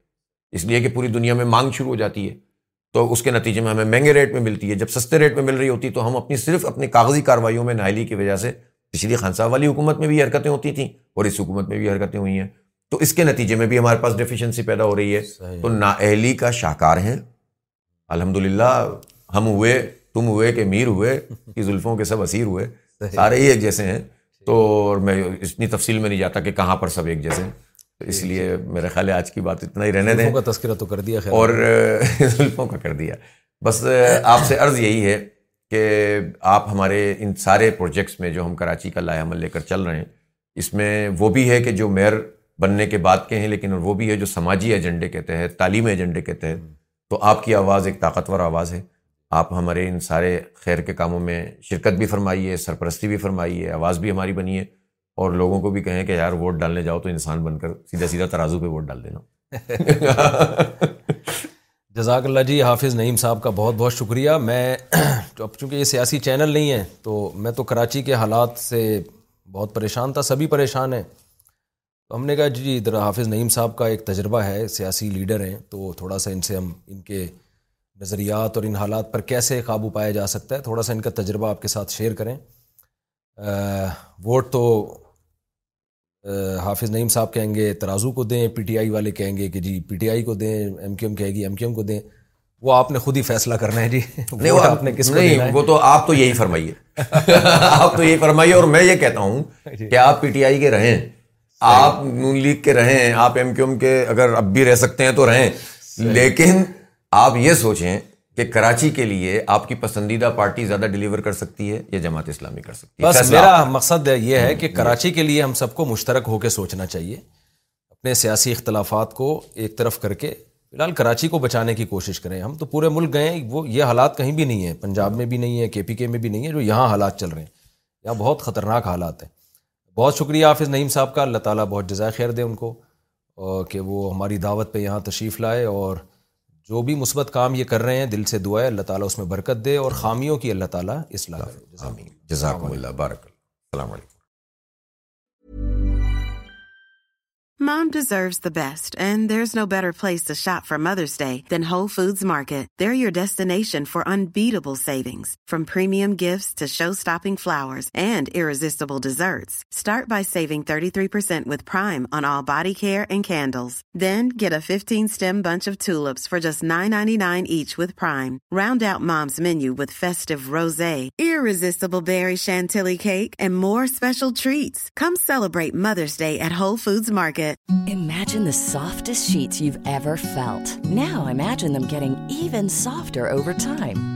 اس لیے کہ پوری دنیا میں مانگ شروع ہو جاتی ہے تو اس کے نتیجے میں ہمیں مہنگے ریٹ میں ملتی ہے جب سستے ریٹ میں مل رہی ہوتی تو ہم اپنی صرف اپنی کاغذی کاروائیوں میں ناہلی کی وجہ سے پچھلی خان صاحب والی حکومت میں بھی حرکتیں ہوتی تھیں اور اس حکومت میں بھی حرکتیں ہوئی ہیں تو اس کے نتیجے میں بھی ہمارے پاس ڈیفیشنسی پیدا ہو رہی ہے تو نااہلی کا شاہکار ہیں الحمد للہ ہم ہوئے تم ہوئے کہ میر ہوئے کہ زلفوں کے سب اسیر ہوئے سارے ہی ایک جیسے ہیں تو میں اتنی تفصیل میں نہیں جاتا کہ کہاں پر سب ایک جیسے ہیں اس لیے میرے خیال ہے آج کی بات اتنا ہی رہنے دیں کا تذکرہ تو کر دیا اور زلفوں کا کر دیا بس آپ سے عرض یہی ہے کہ آپ ہمارے ان سارے پروجیکٹس میں جو ہم کراچی کا لائے عمل لے کر چل رہے ہیں اس میں وہ بھی ہے کہ جو میئر بننے کے بعد کے ہیں لیکن وہ بھی ہے جو سماجی ایجنڈے کے تحت تعلیمی ایجنڈے کے تحت تو آپ کی آواز ایک طاقتور آواز ہے آپ ہمارے ان سارے خیر کے کاموں میں شرکت بھی فرمائیے سرپرستی بھی فرمائیے آواز بھی ہماری بنی ہے اور لوگوں کو بھی کہیں کہ یار ووٹ ڈالنے جاؤ تو انسان بن کر سیدھا سیدھا ترازو پہ ووٹ ڈال دینا جزاک اللہ جی حافظ نعیم صاحب کا بہت بہت شکریہ میں چونکہ یہ سیاسی چینل نہیں ہے تو میں تو کراچی کے حالات سے بہت پریشان تھا سبھی پریشان ہیں ہم نے کہا جی ادھر جی، حافظ نعیم صاحب کا ایک تجربہ ہے سیاسی لیڈر ہیں تو تھوڑا سا ان سے ہم ان کے نظریات اور ان حالات پر کیسے قابو پایا جا سکتا ہے تھوڑا سا ان کا تجربہ آپ کے ساتھ شیئر کریں ووٹ تو حافظ نعیم صاحب کہیں گے ترازو کو دیں پی ٹی آئی والے کہیں گے کہ جی پی ٹی آئی کو دیں ایم کیو ایم کہے گی ایم کیو ایم کو دیں وہ آپ نے خود ہی فیصلہ کرنا ہے جی آپ نے کس نہیں وہ تو آپ تو یہی فرمائیے آپ تو یہی فرمائیے اور میں یہ کہتا ہوں جی۔ کہ آپ پی ٹی آئی کے رہیں آپ نون لیگ کے رہے ہیں آپ ایم کیو ایم کے اگر اب بھی رہ سکتے ہیں تو رہیں لیکن آپ یہ سوچیں کہ کراچی کے لیے آپ کی پسندیدہ پارٹی زیادہ ڈیلیور کر سکتی ہے یا جماعت اسلامی کر سکتی ہے بس میرا مقصد یہ ہے کہ کراچی کے لیے ہم سب کو مشترک ہو کے سوچنا چاہیے اپنے سیاسی اختلافات کو ایک طرف کر کے فی الحال کراچی کو بچانے کی کوشش کریں ہم تو پورے ملک گئے وہ یہ حالات کہیں بھی نہیں ہیں پنجاب میں بھی نہیں ہے کے پی کے میں بھی نہیں ہے جو یہاں حالات چل رہے ہیں یہاں بہت خطرناک حالات ہیں بہت شکریہ حافظ نعیم صاحب کا اللہ تعالیٰ بہت جزائے خیر دے ان کو کہ وہ ہماری دعوت پہ یہاں تشریف لائے اور جو بھی مثبت کام یہ کر رہے ہیں دل سے دعائے اللہ تعالیٰ اس میں برکت دے اور خامیوں کی اللہ تعالیٰ اسلام اللہ السلام علیکم mom deserves the best and there is no better place shop from Mother's Day then whole market their your destination for unbeatable savings from flower start by saving prime on and candles then get fifteen bunch of tulips for just nine each wine cake and more special Imagine the softest sheets you've ever felt. Now imagine them getting even softer over time.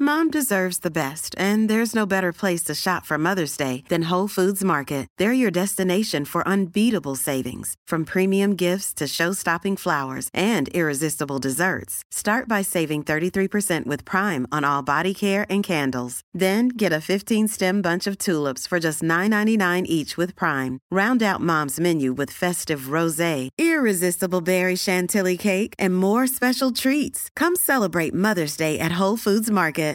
Best and there no better place to shop for Mother's Day destination then foods market